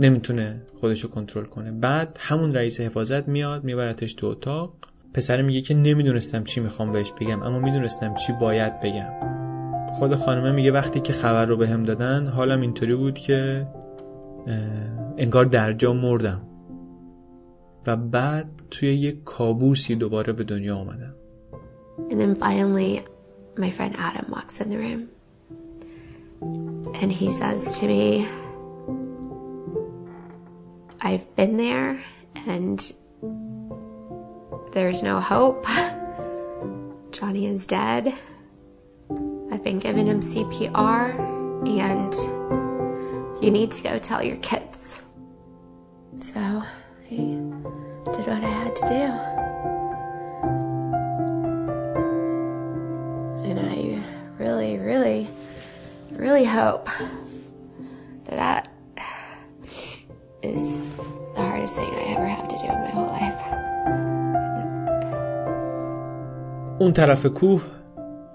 نمی‌تونه خودشو کنترل کنه. بعد همون رئیس حفاظت میاد میبرتش تو اتاق. پسر میگه که نمی‌دونستم چی می‌خوام بهش بگم اما می‌دونستم چی باید بگم. خود خانمه میگه وقتی که خبر رو بهم به دادن حالم اینطوری بود که انگار در جا مردم. و بعد توی یک کابوسی دوباره به دنیا آمدم And then finally my friend Adam walks in the room and he says to me I've been there and there's no hope. (laughs) Johnny is dead. I've been giving him CPR and you need to go tell your kids. So I did what I had to do. And I really, really, really hope that that is the hardest thing I ever have to do in my whole life. اون طرف کوه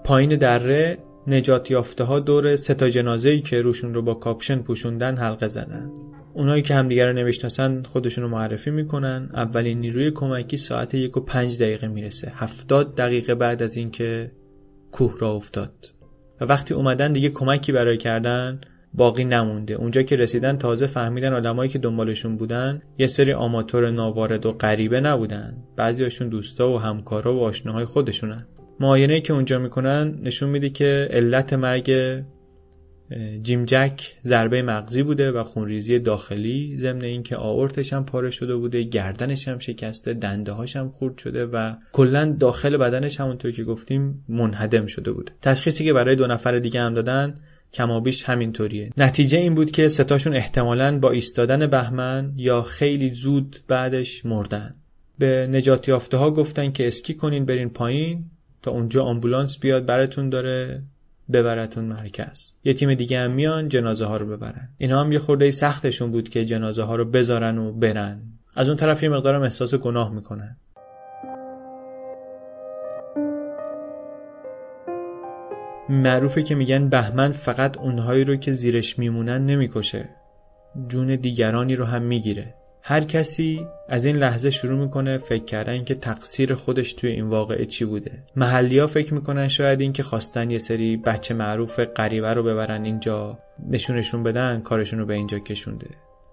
پایین دره نجات یافته ها دور سه تا جنازه ای که روشون رو با کاپشن پوشوندن حلقه زدن اونایی که همدیگه رو نمی‌شناسن خودشون رو معرفی می‌کنن. اولین نیروی کمکی ساعت یک و پنج دقیقه می‌رسه. هفتاد دقیقه بعد از اینکه کوه را افتاد. و وقتی اومدن دیگه کمکی برای کردن باقی نمونده. اونجا که رسیدن تازه فهمیدن آدمایی که دنبالشون بودن یه سری آماتور ناوارد و غریبه نبودن. بعضیاشون دوستا و همکارا و آشناهای خودشونن. معاینه که اونجا می‌کنن نشون میده که علت مرگ جیم جک ضربه مغزی بوده و خونریزی داخلی ضمن اینکه آورتش هم پاره شده بوده گردنش هم شکسته دنده هاش هم خورد شده و کلا داخل بدنش همونطور که گفتیم منهدم شده بوده. تشخیصی که برای دو نفر دیگه هم دادن کمابیش همینطوریه. نتیجه این بود که ستاشون احتمالا با ایستادن بهمن یا خیلی زود بعدش مردن. به نجات یافته ها گفتن که اسکی کنین برین پایین تا اونجا آمبولانس بیاد براتون داره. ببرتون مرکز. یه تیم دیگه هم میان جنازه ها رو ببرن. اینا هم یه خورده سختشون بود که جنازه ها رو بذارن و برن. از اون طرف یه مقدارم احساس گناه می‌کنن. معروفه که میگن بهمن فقط اونهایی رو که زیرش میمونن نمی‌کشه. جون دیگرانی رو هم می‌گیره. هر کسی از این لحظه شروع می‌کنه فکر کردن که تقصیر خودش توی این واقعه چی بوده. محلی ها فکر می‌کنن شاید این که خواستن یه سری بچه معروف غریبه رو ببرن اینجا نشونشون بدن کارشون رو به اینجا کشونده.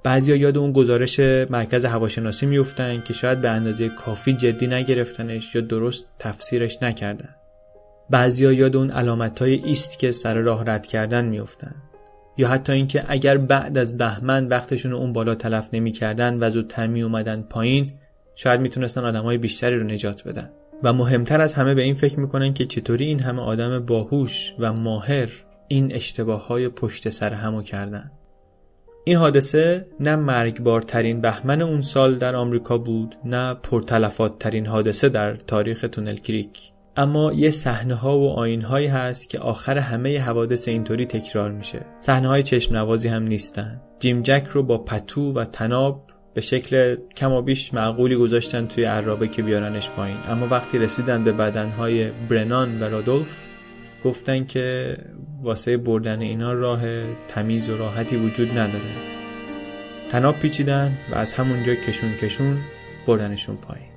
بعضیا یاد اون گزارش مرکز هواشناسی میفتن که شاید به اندازه کافی جدی نگرفتنش یا درست تفسیرش نکردن. بعضیا یاد اون علامت های ایست که سر راه رد کردن میفتن یا حتی اینکه اگر بعد از بهمن وقتشون اون بالا تلف نمی‌کردن و زودتر می اومدن پایین شاید می‌تونستن آدمای بیشتری رو نجات بدن. و مهمتر از همه به این فکر می‌کنن که چطوری این همه آدم باهوش و ماهر این اشتباه های پشت سر همو کردن. این حادثه نه مرگبارترین بهمن اون سال در آمریکا بود نه پرتلفات ترین حادثه در تاریخ تونل کریک. اما یه صحنه ها و آین هایی هست که آخر همه حوادث اینطوری تکرار میشه. صحنه های چشم نوازی هم نیستن. جیم جک رو با پتو و تناب به شکل کم و بیش معقولی گذاشتن توی عرابه که بیارنش پایین. اما وقتی رسیدن به بدنهای برنان و رادولف گفتن که واسه بردن اینا راه تمیز و راحتی وجود نداره. تناب پیچیدن و از همونجا کشون کشون بردنشون پایین.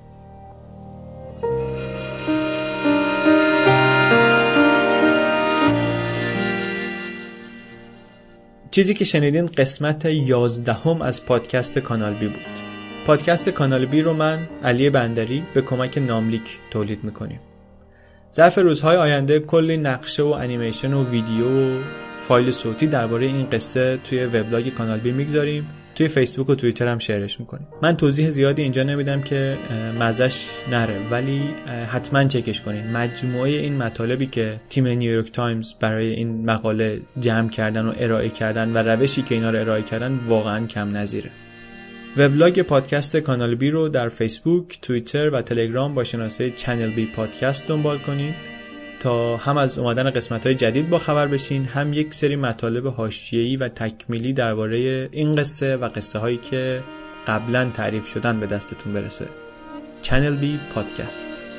چیزی که شنیدین قسمت یازدهم از پادکست کانال بی بود. پادکست کانال بی رو من علی بندری به کمک ناملیک تولید می‌کنیم. ظرف روزهای آینده کلی نقشه و انیمیشن و ویدیو و فایل صوتی درباره این قصه توی وبلاگ کانال بی می‌گذاریم. توی فیسبوک و توییتر هم شیرش می‌کنیم من توضیح زیادی اینجا نمیدم که مزش نره ولی حتما چکش کنین. مجموعه این مطالبی که تیم نیویورک تایمز برای این مقاله جمع کردن و ارائه کردن و روشی که اینا رو ارائه کردن واقعا کم نظیره. وبلاگ پادکست کانال بی رو در فیسبوک، توییتر و تلگرام با شناسه چنل بی پادکست دنبال کنید تا هم از اومدن قسمت های جدید با خبر بشین هم یک سری مطالب حاشیه‌ای و تکمیلی درباره این قصه و قصه هایی که قبلا تعریف شدن به دستتون برسه. چنل بی پادکست